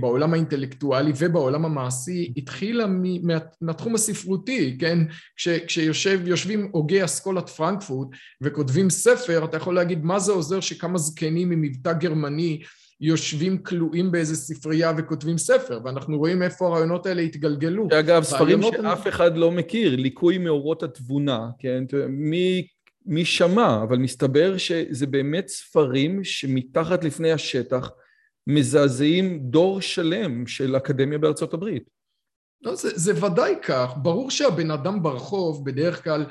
בעולם האינטלקטואלי ובעולם המעשי התחילה מה, מהתחום הספרותי, כן? כש, כשיושבים הוגי אסכולת פרנקפורט וכותבים ספר, אתה יכול להגיד מה זה עוזר שכמה זקנים ממבטא גרמני יושבים כלואים באיזה ספרייה וכותבים ספר, ואנחנו רואים איפה הרעיונות האלה התגלגלו. אגב, ספרים שאף אחד לא מכיר, ליקוי מאורות התבונה, כן? מי, מי שמע, אבל מסתבר שזה באמת ספרים שמתחת לפני השטח מזעזעים דור שלם של אקדמיה בארצות הברית. לא, זה, זה ודאי כך. ברור שהבן אדם ברחוב בדרך כלל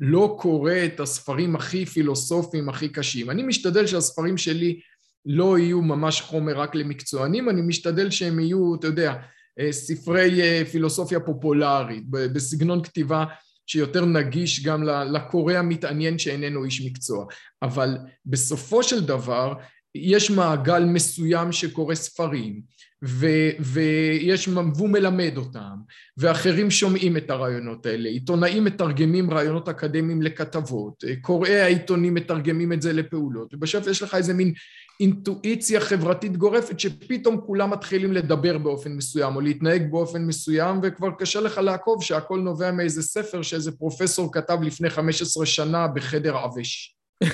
לא קורא את הספרים הכי פילוסופיים, הכי קשים. אני משתדל שהספרים שלי לא יהיו ממש חומר רק למקצוענים, אני משתדל שהם יהיו, אתה יודע, אה, ספרי אה, פילוסופיה פופולרית, בסגנון כתיבה שיותר נגיש גם לקורא המתעניין שאיננו איש מקצוע. אבל בסופו של דבר, יש מעגל מסוים שקורא ספרים, ו, ויש, והוא מלמד אותם, ואחרים שומעים את הרעיונות האלה, עיתונאים מתרגמים רעיונות אקדמיים לכתבות, קוראי העיתונים מתרגמים את זה לפעולות, ובשוף יש לך איזה מין אינטואיציה חברתית גורפת שפתאום כולם מתחילים לדבר באופן מסוים או להתנהג באופן מסוים וכבר קשה לך לעקוב שהכל נובע מאיזה ספר שאיזה פרופסור כתב לפני 15 שנה בחדר עבש.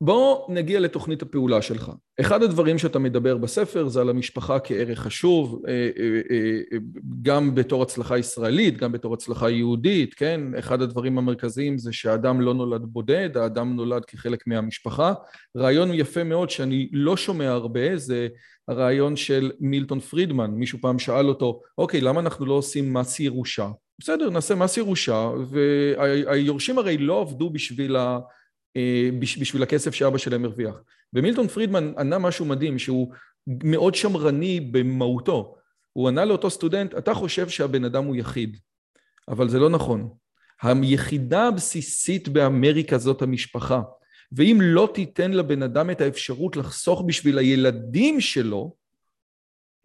בוא נגיע לתוכנית הפעולה שלך. אחד הדברים שאתה מדבר בספר זה על המשפחה כערך חשוב, אה, אה, אה, גם בתור הצלחה ישראלית, גם בתור הצלחה יהודית, כן? אחד הדברים המרכזיים זה שהאדם לא נולד בודד, האדם נולד כחלק מהמשפחה. רעיון יפה מאוד שאני לא שומע הרבה זה הרעיון של מילטון פרידמן. מישהו פעם שאל אותו, אוקיי, למה אנחנו לא עושים מס ירושה? בסדר, נעשה מס ירושה, והיורשים הרי לא עבדו בשביל ה... אה, בשביל הכסף שאבא שלהם הרוויח. ומילטון פרידמן ענה משהו מדהים, שהוא מאוד שמרני במהותו. הוא ענה לאותו סטודנט, אתה חושב שהבן אדם הוא יחיד, אבל זה לא נכון. היחידה הבסיסית באמריקה זאת המשפחה. ואם לא תיתן לבן אדם את האפשרות לחסוך בשביל הילדים שלו,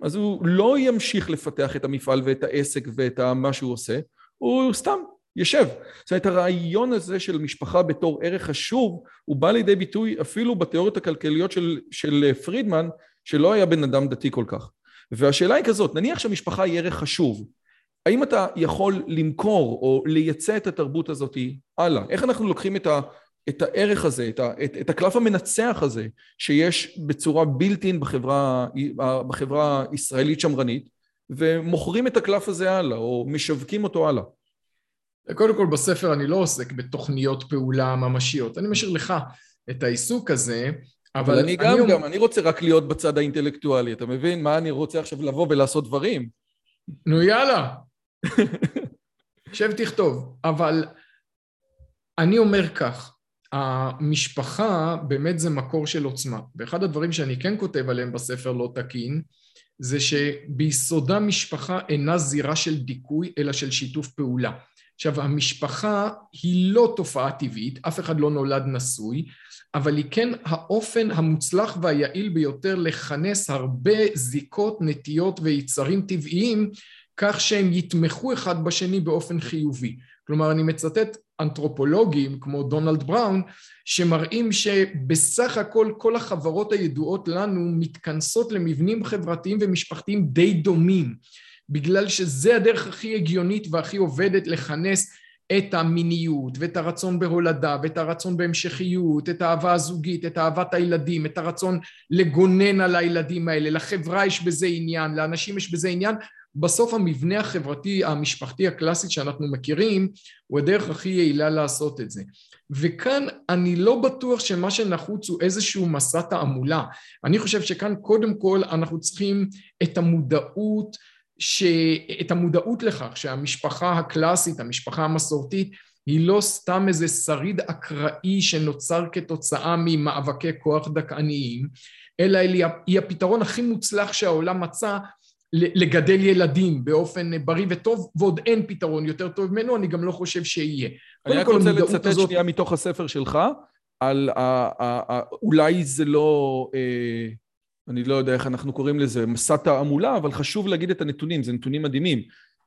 אז הוא לא ימשיך לפתח את המפעל ואת העסק ואת מה שהוא עושה, הוא סתם יושב. זאת אומרת, הרעיון הזה של משפחה בתור ערך חשוב, הוא בא לידי ביטוי אפילו בתיאוריות הכלכליות של, של פרידמן, שלא היה בן אדם דתי כל כך. והשאלה היא כזאת, נניח שהמשפחה היא ערך חשוב, האם אתה יכול למכור או לייצא את התרבות הזאת הלאה? איך אנחנו לוקחים את, ה, את הערך הזה, את, ה, את, את הקלף המנצח הזה, שיש בצורה בלתי אין בחברה, בחברה הישראלית שמרנית, ומוכרים את הקלף הזה הלאה, או משווקים אותו הלאה? קודם כל בספר אני לא עוסק בתוכניות פעולה ממשיות, אני משאיר לך את העיסוק הזה, אבל... אבל אני גם, אני... גם, אני רוצה רק להיות בצד האינטלקטואלי, אתה מבין? מה אני רוצה עכשיו לבוא ולעשות דברים? נו יאללה, שב תכתוב, אבל אני אומר כך, המשפחה באמת זה מקור של עוצמה, ואחד הדברים שאני כן כותב עליהם בספר לא תקין, זה שביסודה משפחה אינה זירה של דיכוי, אלא של שיתוף פעולה. עכשיו המשפחה היא לא תופעה טבעית, אף אחד לא נולד נשוי, אבל היא כן האופן המוצלח והיעיל ביותר לכנס הרבה זיקות, נטיות ויצרים טבעיים כך שהם יתמכו אחד בשני באופן חיובי. כלומר אני מצטט אנתרופולוגים כמו דונלד בראון שמראים שבסך הכל כל החברות הידועות לנו מתכנסות למבנים חברתיים ומשפחתיים די דומים בגלל שזה הדרך הכי הגיונית והכי עובדת לכנס את המיניות ואת הרצון בהולדה ואת הרצון בהמשכיות, את האהבה הזוגית, את אהבת הילדים, את הרצון לגונן על הילדים האלה, לחברה יש בזה עניין, לאנשים יש בזה עניין, בסוף המבנה החברתי המשפחתי הקלאסי שאנחנו מכירים הוא הדרך הכי יעילה לעשות את זה. וכאן אני לא בטוח שמה שנחוץ הוא איזשהו מסע תעמולה. אני חושב שכאן קודם כל אנחנו צריכים את המודעות שאת המודעות לכך שהמשפחה הקלאסית, המשפחה המסורתית, היא לא סתם איזה שריד אקראי שנוצר כתוצאה ממאבקי כוח דכאניים, אלא היא הפתרון הכי מוצלח שהעולם מצא לגדל ילדים באופן בריא וטוב, ועוד אין פתרון יותר טוב ממנו, אני גם לא חושב שיהיה. אני רק רוצה לצטט הזאת... שנייה מתוך הספר שלך, על אולי זה לא... אה... אני לא יודע איך אנחנו קוראים לזה, מסע תעמולה, אבל חשוב להגיד את הנתונים, זה נתונים מדהימים.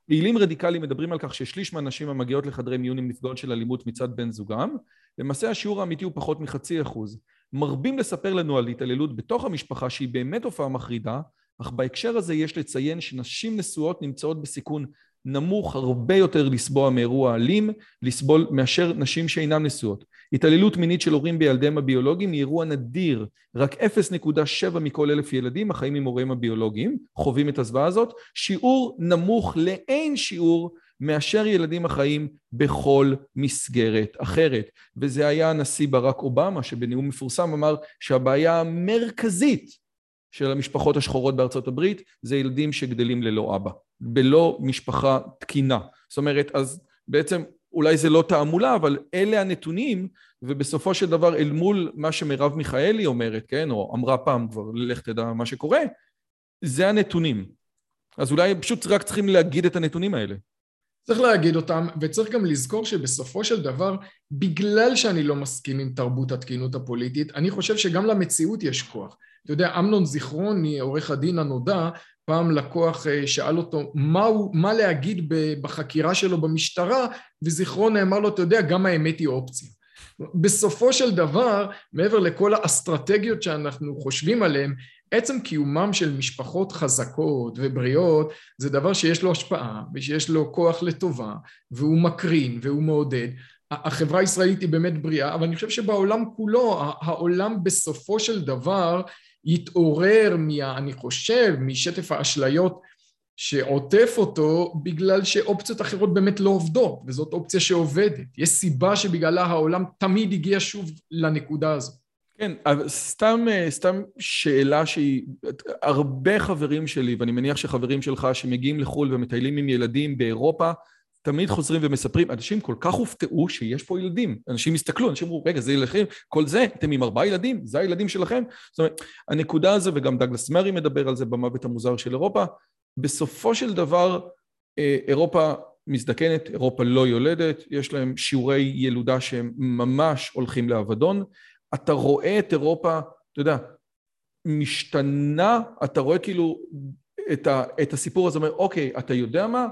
פעילים רדיקליים מדברים על כך ששליש מהנשים המגיעות לחדרי מיון עם נפגעות של אלימות מצד בן זוגם, למעשה השיעור האמיתי הוא פחות מחצי אחוז. מרבים לספר לנו על התעללות בתוך המשפחה שהיא באמת תופעה מחרידה, אך בהקשר הזה יש לציין שנשים נשואות נמצאות בסיכון נמוך הרבה יותר לסבוע מאירוע אלים, לסבול מאשר נשים שאינן נשואות. התעללות מינית של הורים בילדיהם הביולוגיים היא אירוע נדיר, רק 0.7 מכל אלף ילדים החיים עם הוריהם הביולוגיים חווים את הזוועה הזאת, שיעור נמוך לאין שיעור מאשר ילדים החיים בכל מסגרת אחרת. וזה היה הנשיא ברק אובמה שבנאום מפורסם אמר שהבעיה המרכזית של המשפחות השחורות בארצות הברית זה ילדים שגדלים ללא אבא, בלא משפחה תקינה. זאת אומרת, אז בעצם אולי זה לא תעמולה, אבל אלה הנתונים, ובסופו של דבר אל מול מה שמרב מיכאלי אומרת, כן, או אמרה פעם כבר, לך תדע מה שקורה, זה הנתונים. אז אולי פשוט רק צריכים להגיד את הנתונים האלה. צריך להגיד אותם, וצריך גם לזכור שבסופו של דבר, בגלל שאני לא מסכים עם תרבות התקינות הפוליטית, אני חושב שגם למציאות יש כוח. אתה יודע, אמנון זיכרוני, עורך הדין הנודע, פעם לקוח אה, שאל אותו מה, הוא, מה להגיד בחקירה שלו במשטרה, וזיכרון אמר לו, אתה יודע, גם האמת היא אופציה. בסופו של דבר, מעבר לכל האסטרטגיות שאנחנו חושבים עליהן, עצם קיומם של משפחות חזקות ובריאות זה דבר שיש לו השפעה ושיש לו כוח לטובה והוא מקרין והוא מעודד. החברה הישראלית היא באמת בריאה, אבל אני חושב שבעולם כולו, העולם בסופו של דבר יתעורר, מה, אני חושב, משטף האשליות שעוטף אותו בגלל שאופציות אחרות באמת לא עובדות, וזאת אופציה שעובדת. יש סיבה שבגללה העולם תמיד הגיע שוב לנקודה הזו. כן, אבל סתם, סתם שאלה שהיא, הרבה חברים שלי, ואני מניח שחברים שלך שמגיעים לחו"ל ומטיילים עם ילדים באירופה, תמיד חוזרים ומספרים, אנשים כל כך הופתעו שיש פה ילדים. אנשים הסתכלו, אנשים אמרו, רגע, זה ילדים, כל זה, אתם עם ארבעה ילדים? זה הילדים שלכם? זאת אומרת, הנקודה הזו, וגם דגלס מרי מדבר על זה במוות המוזר של אירופה, בסופו של דבר, אה, אירופה מזדקנת, אירופה לא יולדת, יש להם שיעורי ילודה שהם ממש הולכים לאבדון. אתה רואה את אירופה, אתה יודע, משתנה, אתה רואה כאילו את, ה, את הסיפור הזה, אומר, אוקיי, אתה יודע מה?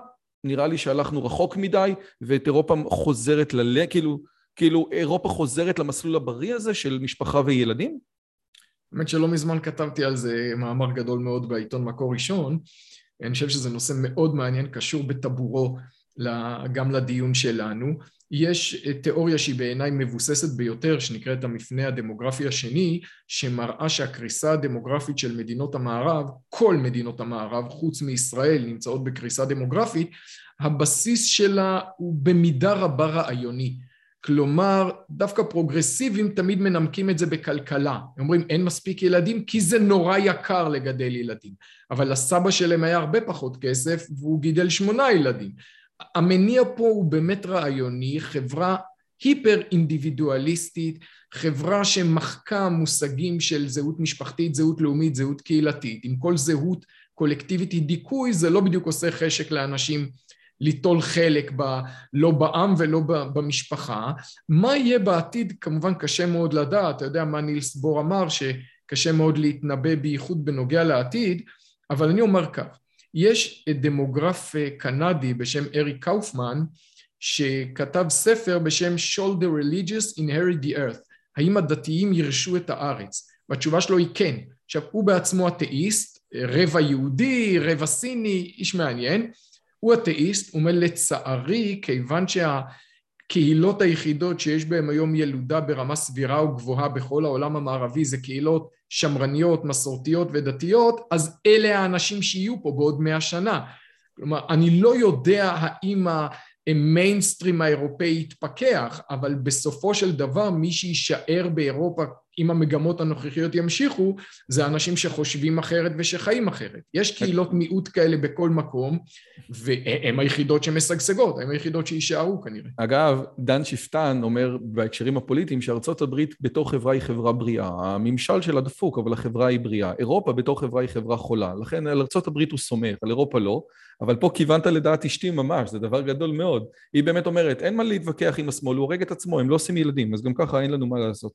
נראה לי שהלכנו רחוק מדי, ואת אירופה חוזרת ל... כאילו, כאילו אירופה חוזרת למסלול הבריא הזה של משפחה וילדים? האמת שלא מזמן כתבתי על זה מאמר גדול מאוד בעיתון מקור ראשון. אני חושב שזה נושא מאוד מעניין, קשור בטבורו גם לדיון שלנו. יש תיאוריה שהיא בעיניי מבוססת ביותר, שנקראת המפנה הדמוגרפי השני, שמראה שהקריסה הדמוגרפית של מדינות המערב, כל מדינות המערב, חוץ מישראל, נמצאות בקריסה דמוגרפית, הבסיס שלה הוא במידה רבה רעיוני. כלומר, דווקא פרוגרסיבים תמיד מנמקים את זה בכלכלה. הם אומרים, אין מספיק ילדים כי זה נורא יקר לגדל ילדים. אבל לסבא שלהם היה הרבה פחות כסף והוא גידל שמונה ילדים. המניע פה הוא באמת רעיוני, חברה היפר אינדיבידואליסטית, חברה שמחקה מושגים של זהות משפחתית, זהות לאומית, זהות קהילתית. עם כל זהות קולקטיבית היא דיכוי, זה לא בדיוק עושה חשק לאנשים ליטול חלק ב, לא בעם ולא במשפחה. מה יהיה בעתיד כמובן קשה מאוד לדעת, אתה יודע מה נילס בור אמר שקשה מאוד להתנבא בייחוד בנוגע לעתיד, אבל אני אומר כך, יש דמוגרף אה, קנדי בשם אריק קאופמן שכתב ספר בשם Should the religious inherit the earth האם הדתיים ירשו את הארץ? והתשובה שלו היא כן. עכשיו הוא בעצמו אתאיסט רבע יהודי רבע סיני איש מעניין. הוא אתאיסט הוא אומר לצערי כיוון שהקהילות היחידות שיש בהן היום ילודה ברמה סבירה וגבוהה בכל העולם המערבי זה קהילות שמרניות, מסורתיות ודתיות, אז אלה האנשים שיהיו פה בעוד מאה שנה. כלומר, אני לא יודע האם המיינסטרים האירופאי יתפכח, אבל בסופו של דבר מי שיישאר באירופה אם המגמות הנוכחיות ימשיכו, זה אנשים שחושבים אחרת ושחיים אחרת. יש קהילות מיעוט כאלה בכל מקום, והן היחידות שמשגשגות, הן היחידות שיישארו כנראה. אגב, דן שפטן אומר בהקשרים הפוליטיים שארצות הברית בתור חברה היא חברה בריאה. הממשל שלה דפוק, אבל החברה היא בריאה. אירופה בתור חברה היא חברה חולה. לכן על ארצות הברית הוא סומך, על אירופה לא. אבל פה כיוונת לדעת אשתי ממש, זה דבר גדול מאוד. היא באמת אומרת, אין מה להתווכח עם השמאל, הוא הורג את עצמו, הם לא עושים ילדים, אז גם ככה אין לנו מה לעשות.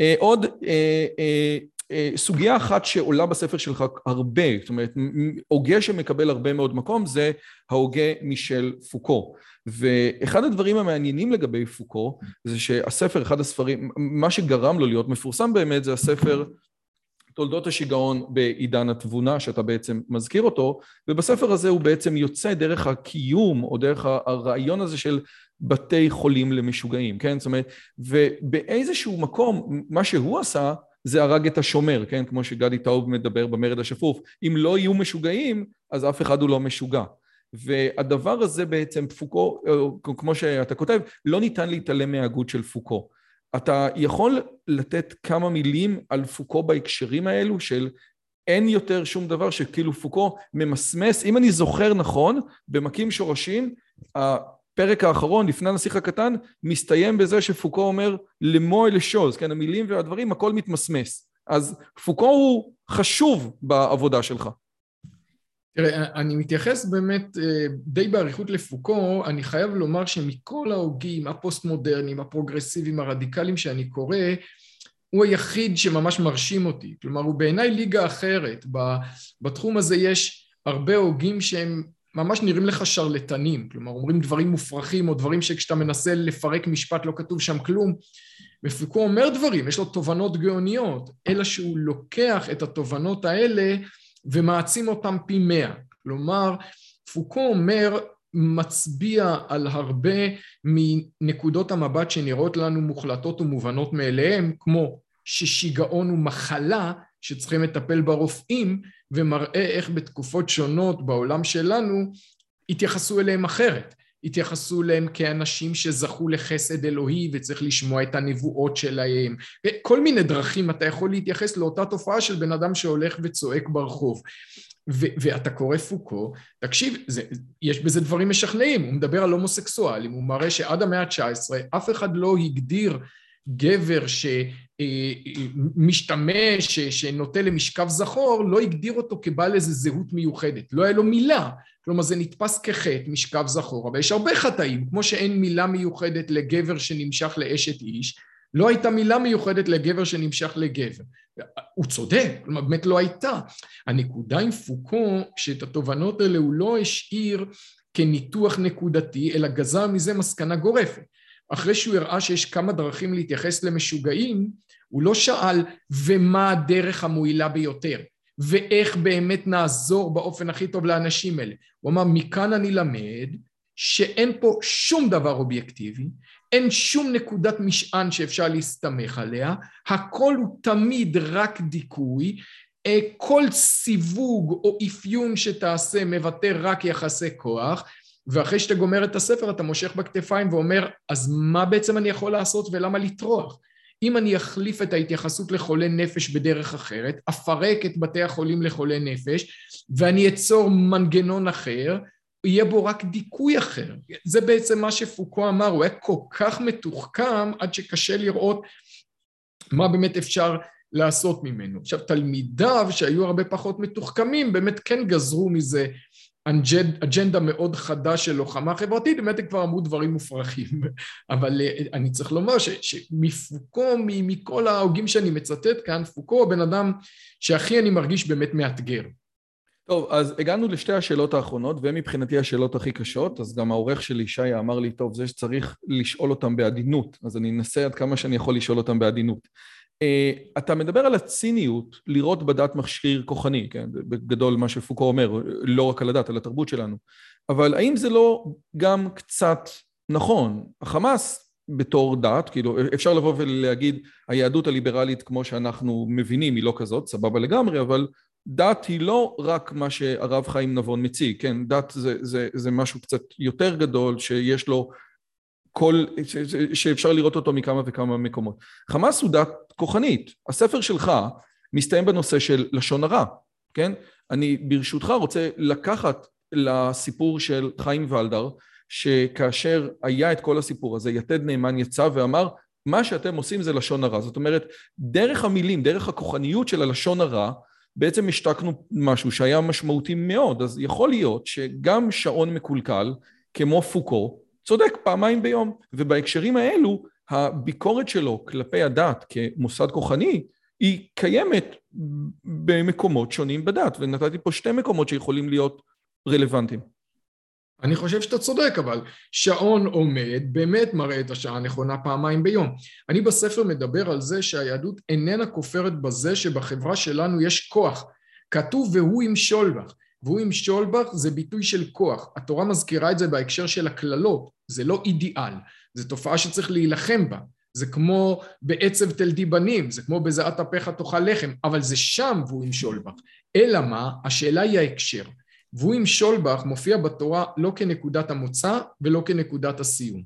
אה, עוד, אה, אה, סוגיה אחת שעולה בספר שלך הרבה, זאת אומרת, הוגה שמקבל הרבה מאוד מקום זה ההוגה מישל פוקו. ואחד הדברים המעניינים לגבי פוקו זה שהספר, אחד הספרים, מה שגרם לו להיות מפורסם באמת זה הספר תולדות השיגעון בעידן התבונה, שאתה בעצם מזכיר אותו, ובספר הזה הוא בעצם יוצא דרך הקיום או דרך הרעיון הזה של בתי חולים למשוגעים, כן? זאת אומרת, ובאיזשהו מקום, מה שהוא עשה זה הרג את השומר, כן? כמו שגדי טאוב מדבר במרד השפוף. אם לא יהיו משוגעים, אז אף אחד הוא לא משוגע. והדבר הזה בעצם, פוקו, כמו שאתה כותב, לא ניתן להתעלם מההגות של פוקו. אתה יכול לתת כמה מילים על פוקו בהקשרים האלו של אין יותר שום דבר שכאילו פוקו ממסמס, אם אני זוכר נכון, במכים שורשים, הפרק האחרון לפני הנסיך הקטן מסתיים בזה שפוקו אומר les mots et les choses, כן, המילים והדברים, הכל מתמסמס. אז פוקו הוא חשוב בעבודה שלך. תראה, אני מתייחס באמת אה, די באריכות לפוקו, אני חייב לומר שמכל ההוגים הפוסט-מודרניים, הפרוגרסיביים, הרדיקליים שאני קורא, הוא היחיד שממש מרשים אותי. כלומר, הוא בעיניי ליגה אחרת. בתחום הזה יש הרבה הוגים שהם ממש נראים לך שרלטנים, כלומר, אומרים דברים מופרכים, או דברים שכשאתה מנסה לפרק משפט לא כתוב שם כלום. ופוקו אומר דברים, יש לו תובנות גאוניות, אלא שהוא לוקח את התובנות האלה ומעצים אותם פי מאה. כלומר, פוקו אומר, מצביע על הרבה מנקודות המבט שנראות לנו מוחלטות ומובנות מאליהם, כמו ששיגעון הוא מחלה שצריכים לטפל ברופאים, ומראה איך בתקופות שונות בעולם שלנו התייחסו אליהם אחרת. התייחסו אליהם כאנשים שזכו לחסד אלוהי וצריך לשמוע את הנבואות שלהם. כל מיני דרכים אתה יכול להתייחס לאותה תופעה של בן אדם שהולך וצועק ברחוב. ו- ואתה קורא פוקו, תקשיב, זה, יש בזה דברים משכנעים, הוא מדבר על הומוסקסואלים, הוא מראה שעד המאה ה-19 אף אחד לא הגדיר גבר שמשתמש, שנוטה למשכב זכור, לא הגדיר אותו כבעל איזה זהות מיוחדת, לא היה לו מילה, כלומר זה נתפס כחטא, משכב זכור, אבל יש הרבה חטאים, כמו שאין מילה מיוחדת לגבר שנמשך לאשת איש, לא הייתה מילה מיוחדת לגבר שנמשך לגבר. הוא צודק, כלומר באמת לא הייתה. הנקודה עם פוקו, שאת התובנות האלה הוא לא השאיר כניתוח נקודתי, אלא גזר מזה מסקנה גורפת. אחרי שהוא הראה שיש כמה דרכים להתייחס למשוגעים, הוא לא שאל ומה הדרך המועילה ביותר, ואיך באמת נעזור באופן הכי טוב לאנשים האלה. הוא אמר, מכאן אני למד שאין פה שום דבר אובייקטיבי, אין שום נקודת משען שאפשר להסתמך עליה, הכל הוא תמיד רק דיכוי, אה, כל סיווג או אפיון שתעשה מבטא רק יחסי כוח, ואחרי שאתה גומר את הספר אתה מושך בכתפיים ואומר, אז מה בעצם אני יכול לעשות ולמה לטרוח? אם אני אחליף את ההתייחסות לחולי נפש בדרך אחרת, אפרק את בתי החולים לחולי נפש, ואני אצור מנגנון אחר, יהיה בו רק דיכוי אחר. זה בעצם מה שפוקו אמר, הוא היה כל כך מתוחכם עד שקשה לראות מה באמת אפשר לעשות ממנו. עכשיו, תלמידיו שהיו הרבה פחות מתוחכמים, באמת כן גזרו מזה אג'נדה מאוד חדה של לוחמה חברתית, באמת הם כבר אמרו דברים מופרכים. אבל אה, אני צריך לומר ש, שמפוקו, מכל ההוגים שאני מצטט כאן, פוקו הוא בן אדם שהכי אני מרגיש באמת מאתגר. טוב, אז הגענו לשתי השאלות האחרונות, והן מבחינתי השאלות הכי קשות, אז גם העורך שלי, שי, אמר לי, טוב, זה שצריך לשאול אותם בעדינות, אז אני אנסה עד כמה שאני יכול לשאול אותם בעדינות. אה, אתה מדבר על הציניות לראות בדת מכשיר כוחני, כן? בגדול מה שפוקו אומר, לא רק על הדת, על התרבות שלנו. אבל האם זה לא גם קצת נכון? החמאס בתור דת, כאילו אפשר לבוא ולהגיד היהדות הליברלית כמו שאנחנו מבינים היא לא כזאת, סבבה לגמרי, אבל דת היא לא רק מה שהרב חיים נבון מציג, כן? דת זה, זה, זה משהו קצת יותר גדול שיש לו כל, ש, ש, שאפשר לראות אותו מכמה וכמה מקומות. חמאס הוא דת כוחנית. הספר שלך מסתיים בנושא של לשון הרע, כן? אני ברשותך רוצה לקחת לסיפור של חיים ולדר, שכאשר היה את כל הסיפור הזה, יתד נאמן יצא ואמר, מה שאתם עושים זה לשון הרע. זאת אומרת, דרך המילים, דרך הכוחניות של הלשון הרע, בעצם השתקנו משהו שהיה משמעותי מאוד. אז יכול להיות שגם שעון מקולקל, כמו פוקו, צודק פעמיים ביום. ובהקשרים האלו, הביקורת שלו כלפי הדת כמוסד כוחני היא קיימת במקומות שונים בדת, ונתתי פה שתי מקומות שיכולים להיות רלוונטיים. אני חושב שאתה צודק, אבל שעון עומד באמת מראה את השעה הנכונה פעמיים ביום. אני בספר מדבר על זה שהיהדות איננה כופרת בזה שבחברה שלנו יש כוח. כתוב והוא ימשול בך. והוא ימשול בך זה ביטוי של כוח. התורה מזכירה את זה בהקשר של הקללות, זה לא אידיאל, זו תופעה שצריך להילחם בה. זה כמו בעצב תלדי בנים, זה כמו בזיעת אפיך תאכל לחם, אבל זה שם והוא ימשול בך. אלא מה? השאלה היא ההקשר. והוא ימשול בך מופיע בתורה לא כנקודת המוצא ולא כנקודת הסיום.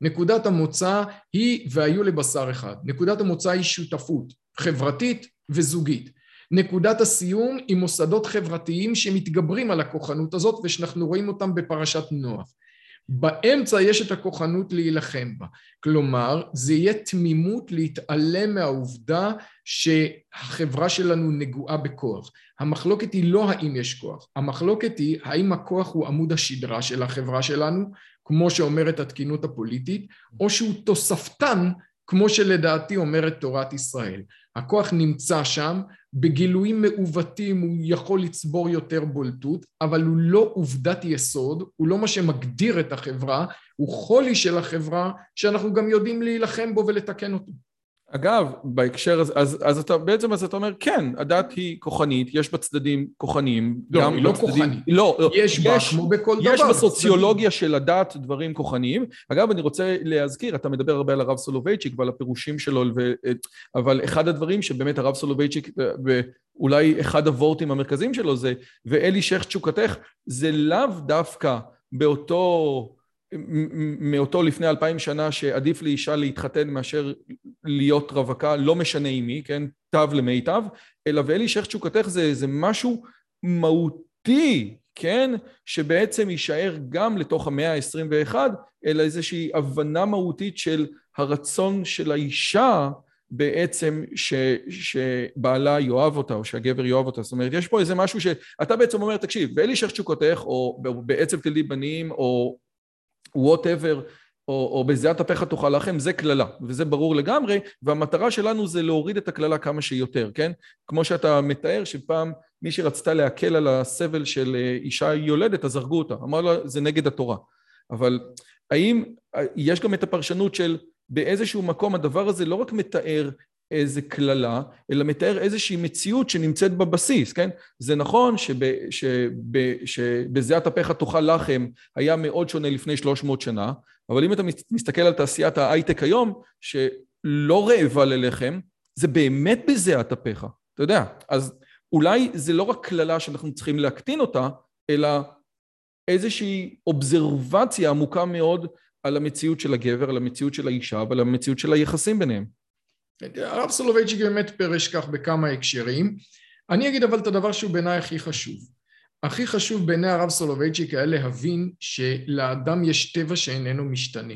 נקודת המוצא היא והיו לבשר אחד. נקודת המוצא היא שותפות חברתית וזוגית. נקודת הסיום היא מוסדות חברתיים שמתגברים על הכוחנות הזאת ושאנחנו רואים אותם בפרשת נוח. באמצע יש את הכוחנות להילחם בה. כלומר, זה יהיה תמימות להתעלם מהעובדה שהחברה שלנו נגועה בכוח. המחלוקת היא לא האם יש כוח, המחלוקת היא האם הכוח הוא עמוד השדרה של החברה שלנו, כמו שאומרת התקינות הפוליטית, או שהוא תוספתן, כמו שלדעתי אומרת תורת ישראל. הכוח נמצא שם, בגילויים מעוותים הוא יכול לצבור יותר בולטות, אבל הוא לא עובדת יסוד, הוא לא מה שמגדיר את החברה, הוא חולי של החברה שאנחנו גם יודעים להילחם בו ולתקן אותו. אגב, בהקשר הזה, אז, אז אתה בעצם אז אתה אומר, כן, הדת היא כוחנית, יש בה צדדים כוחניים. לא, היא לא בצדדים, כוחנית. לא, לא, יש בה, כמו בכל יש דבר. יש בסוציולוגיה צדדים. של הדת דברים כוחניים. אגב, אני רוצה להזכיר, אתה מדבר הרבה על הרב סולובייצ'יק ועל הפירושים שלו, ו, אבל אחד הדברים שבאמת הרב סולובייצ'יק, ואולי אחד הוורטים המרכזיים שלו זה, ואלי שייח תשוקתך, זה לאו דווקא באותו... מאותו לפני אלפיים שנה שעדיף לאישה להתחתן מאשר להיות רווקה, לא משנה עם מי, כן? תו למיטב, אלא ואלי שייח תשוקתך זה, זה משהו מהותי, כן? שבעצם יישאר גם לתוך המאה ה-21, אלא איזושהי הבנה מהותית של הרצון של האישה בעצם ש, שבעלה יאהב אותה או שהגבר יאהב אותה. זאת אומרת, יש פה איזה משהו שאתה בעצם אומר, תקשיב, ואלי שייח תשוקתך, או בעצם תלדי בנים, או וואטאבר, או, או בזיעת אפיך תאכל לחם, זה קללה, וזה ברור לגמרי, והמטרה שלנו זה להוריד את הקללה כמה שיותר, כן? כמו שאתה מתאר, שפעם מי שרצתה להקל על הסבל של אה, אישה יולדת, אז הרגו אותה. אמר לה, זה נגד התורה. אבל האם אה, יש גם את הפרשנות של באיזשהו מקום הדבר הזה לא רק מתאר איזה קללה, אלא מתאר איזושהי מציאות שנמצאת בבסיס, כן? זה נכון שב, שב, שבזיעת אפיך תאכל לחם היה מאוד שונה לפני 300 שנה, אבל אם אתה מסתכל על תעשיית ההייטק היום, שלא רעבה ללחם, זה באמת בזיעת אפיך, אתה יודע. אז אולי זה לא רק קללה שאנחנו צריכים להקטין אותה, אלא איזושהי אובזרבציה עמוקה מאוד על המציאות של הגבר, על המציאות של האישה ועל המציאות של היחסים ביניהם. הרב סולובייצ'יק באמת פירש כך בכמה הקשרים. אני אגיד אבל את הדבר שהוא בעיניי הכי חשוב. הכי חשוב בעיני הרב סולובייצ'יק היה להבין שלאדם יש טבע שאיננו משתנה.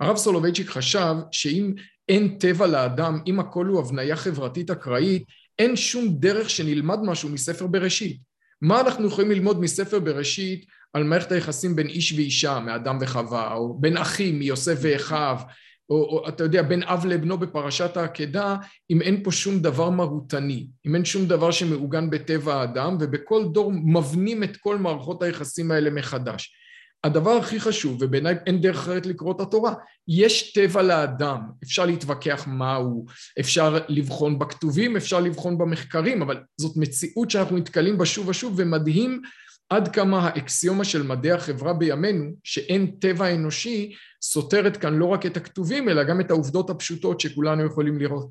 הרב סולובייצ'יק חשב שאם אין טבע לאדם, אם הכל הוא הבניה חברתית אקראית, אין שום דרך שנלמד משהו מספר בראשית. מה אנחנו יכולים ללמוד מספר בראשית על מערכת היחסים בין איש ואישה, מאדם וחווה, או בין אחים, מיוסף ואחיו, או, או אתה יודע, בין אב לבנו בפרשת העקדה, אם אין פה שום דבר מהותני, אם אין שום דבר שמעוגן בטבע האדם, ובכל דור מבנים את כל מערכות היחסים האלה מחדש. הדבר הכי חשוב, ובעיניי אין דרך אחרת לקרוא את התורה, יש טבע לאדם, אפשר להתווכח מהו, אפשר לבחון בכתובים, אפשר לבחון במחקרים, אבל זאת מציאות שאנחנו נתקלים בה שוב ושוב, ומדהים עד כמה האקסיומה של מדעי החברה בימינו, שאין טבע אנושי, סותרת כאן לא רק את הכתובים, אלא גם את העובדות הפשוטות שכולנו יכולים לראות.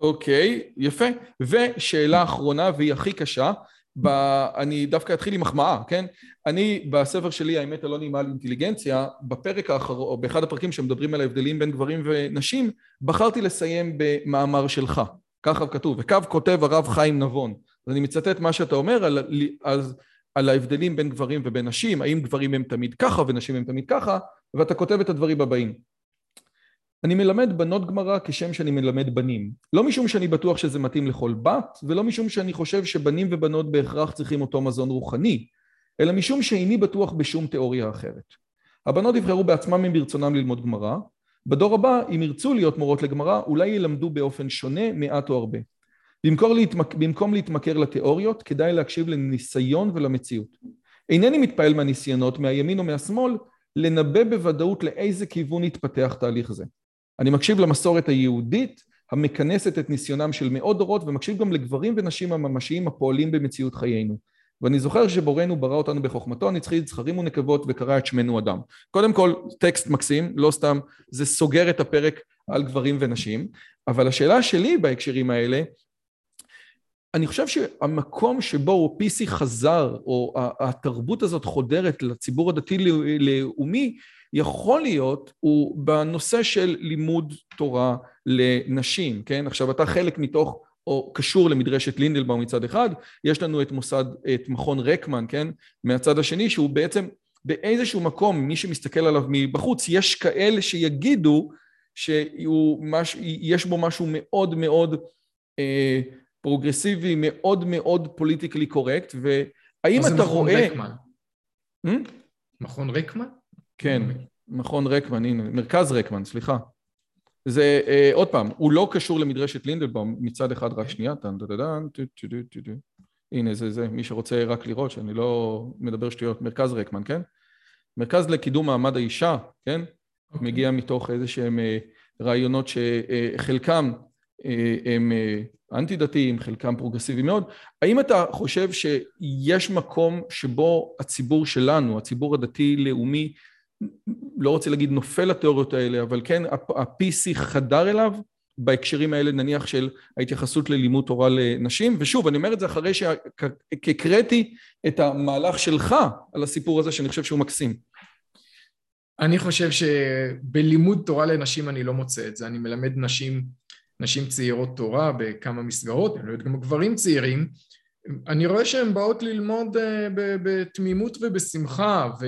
אוקיי, okay, יפה. ושאלה אחרונה, והיא הכי קשה, ב... אני דווקא אתחיל עם מחמאה, כן? אני, בספר שלי, האמת הלא נעימה על אינטליגנציה, בפרק האחרון, או באחד הפרקים שמדברים על ההבדלים בין גברים ונשים, בחרתי לסיים במאמר שלך. ככה כתוב, וכו כותב הרב חיים נבון. אז אני מצטט מה שאתה אומר, על, אז על ההבדלים בין גברים ובין נשים, האם גברים הם תמיד ככה ונשים הם תמיד ככה, ואתה כותב את הדברים הבאים. אני מלמד בנות גמרא כשם שאני מלמד בנים. לא משום שאני בטוח שזה מתאים לכל בת, ולא משום שאני חושב שבנים ובנות בהכרח צריכים אותו מזון רוחני, אלא משום שאיני בטוח בשום תיאוריה אחרת. הבנות יבחרו בעצמם אם ברצונם ללמוד גמרא, בדור הבא, אם ירצו להיות מורות לגמרא, אולי ילמדו באופן שונה, מעט או הרבה. במקום, להתמק... במקום להתמכר לתיאוריות, כדאי להקשיב לניסיון ולמציאות. אינני מתפעל מהניסיונות, מהימין או מהשמאל, לנבא בוודאות לאיזה כיוון יתפתח תהליך זה. אני מקשיב למסורת היהודית, המכנסת את ניסיונם של מאות דורות, ומקשיב גם לגברים ונשים הממשיים הפועלים במציאות חיינו. ואני זוכר שבוראנו ברא אותנו בחוכמתו הנצחית, זכרים ונקבות, וקרא את שמנו אדם. קודם כל, טקסט מקסים, לא סתם, זה סוגר את הפרק על גברים ונשים, אבל השאלה שלי בהקשרים האלה, אני חושב שהמקום שבו PC חזר, או התרבות הזאת חודרת לציבור הדתי-לאומי, יכול להיות הוא בנושא של לימוד תורה לנשים, כן? עכשיו אתה חלק מתוך, או קשור למדרשת לינדלבאום מצד אחד, יש לנו את מוסד, את מכון רקמן, כן? מהצד השני, שהוא בעצם באיזשהו מקום, מי שמסתכל עליו מבחוץ, יש כאלה שיגידו שיש בו משהו מאוד מאוד אה, פרוגרסיבי, מאוד מאוד politically correct, והאם אתה רואה... מכון רקמן? Hmm? מכון רקמן? כן, מכון רקמן, הנה, מרכז רקמן, סליחה. זה, אה, עוד פעם, הוא לא קשור למדרשת לינדנבאום מצד אחד, רק שנייה, טן טן טן טן טן טן טן הנה זה זה, מי שרוצה רק לראות שאני לא מדבר שטויות, מרכז רקמן, כן? מרכז לקידום מעמד האישה, כן? Okay. אוקיי. מגיע מתוך איזה שהם אה, רעיונות שחלקם אה, הם אנטי דתיים, חלקם פרוגרסיביים מאוד. האם אתה חושב שיש מקום שבו הציבור שלנו, הציבור הדתי-לאומי, לא רוצה להגיד נופל לתיאוריות האלה, אבל כן ה-PC חדר אליו בהקשרים האלה נניח של ההתייחסות ללימוד תורה לנשים, ושוב אני אומר את זה אחרי שהקראתי את המהלך שלך על הסיפור הזה שאני חושב שהוא מקסים. אני חושב שבלימוד תורה לנשים אני לא מוצא את זה, אני מלמד נשים, נשים צעירות תורה בכמה מסגרות, אני לא יודע גם גברים צעירים, אני רואה שהן באות ללמוד אה, בתמימות ובשמחה, ו...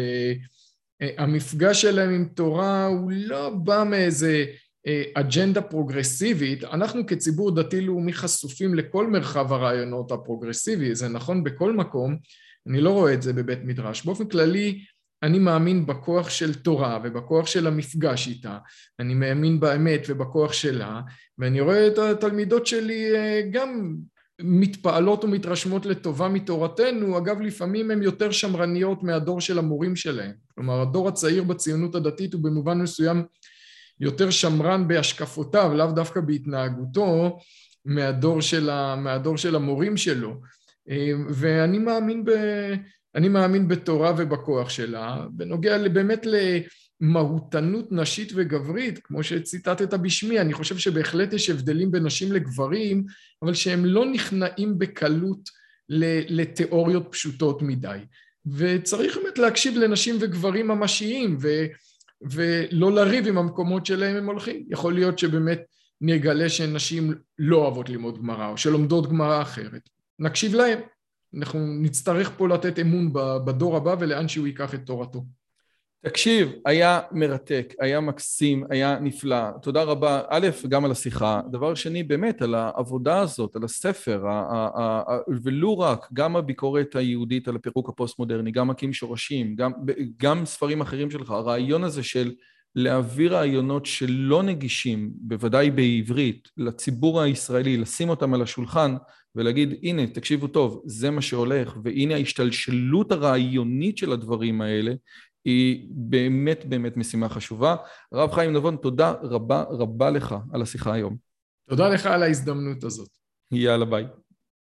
המפגש שלהם עם תורה הוא לא בא מאיזה אה, אג'נדה פרוגרסיבית, אנחנו כציבור דתי-לאומי חשופים לכל מרחב הרעיונות הפרוגרסיבי, זה נכון בכל מקום, אני לא רואה את זה בבית מדרש. באופן כללי, אני מאמין בכוח של תורה ובכוח של המפגש איתה, אני מאמין באמת ובכוח שלה, ואני רואה את התלמידות שלי אה, גם מתפעלות ומתרשמות לטובה מתורתנו, אגב לפעמים הן יותר שמרניות מהדור של המורים שלהם. כלומר הדור הצעיר בציונות הדתית הוא במובן מסוים יותר שמרן בהשקפותיו, לאו דווקא בהתנהגותו, מהדור של, ה, מהדור של המורים שלו. ואני מאמין, ב, אני מאמין בתורה ובכוח שלה, בנוגע באמת מהותנות נשית וגברית, כמו שציטטת בשמי, אני חושב שבהחלט יש הבדלים בין נשים לגברים, אבל שהם לא נכנעים בקלות לתיאוריות פשוטות מדי. וצריך באמת להקשיב לנשים וגברים ממשיים, ו, ולא לריב עם המקומות שלהם הם הולכים. יכול להיות שבאמת נגלה שנשים לא אוהבות ללמוד גמרא, או שלומדות גמרא אחרת. נקשיב להם. אנחנו נצטרך פה לתת אמון בדור הבא ולאן שהוא ייקח את תורתו. תקשיב, היה מרתק, היה מקסים, היה נפלא. תודה רבה, א', גם על השיחה. דבר שני, באמת, על העבודה הזאת, על הספר, ולו רק, גם הביקורת היהודית על הפירוק הפוסט-מודרני, גם מקים שורשים, גם, גם ספרים אחרים שלך, הרעיון הזה של להביא רעיונות שלא נגישים, בוודאי בעברית, לציבור הישראלי, לשים אותם על השולחן ולהגיד, הנה, תקשיבו טוב, זה מה שהולך, והנה ההשתלשלות הרעיונית של הדברים האלה, היא באמת באמת משימה חשובה. הרב חיים נבון, תודה רבה רבה לך על השיחה היום. תודה לך על ההזדמנות הזאת. יאללה ביי.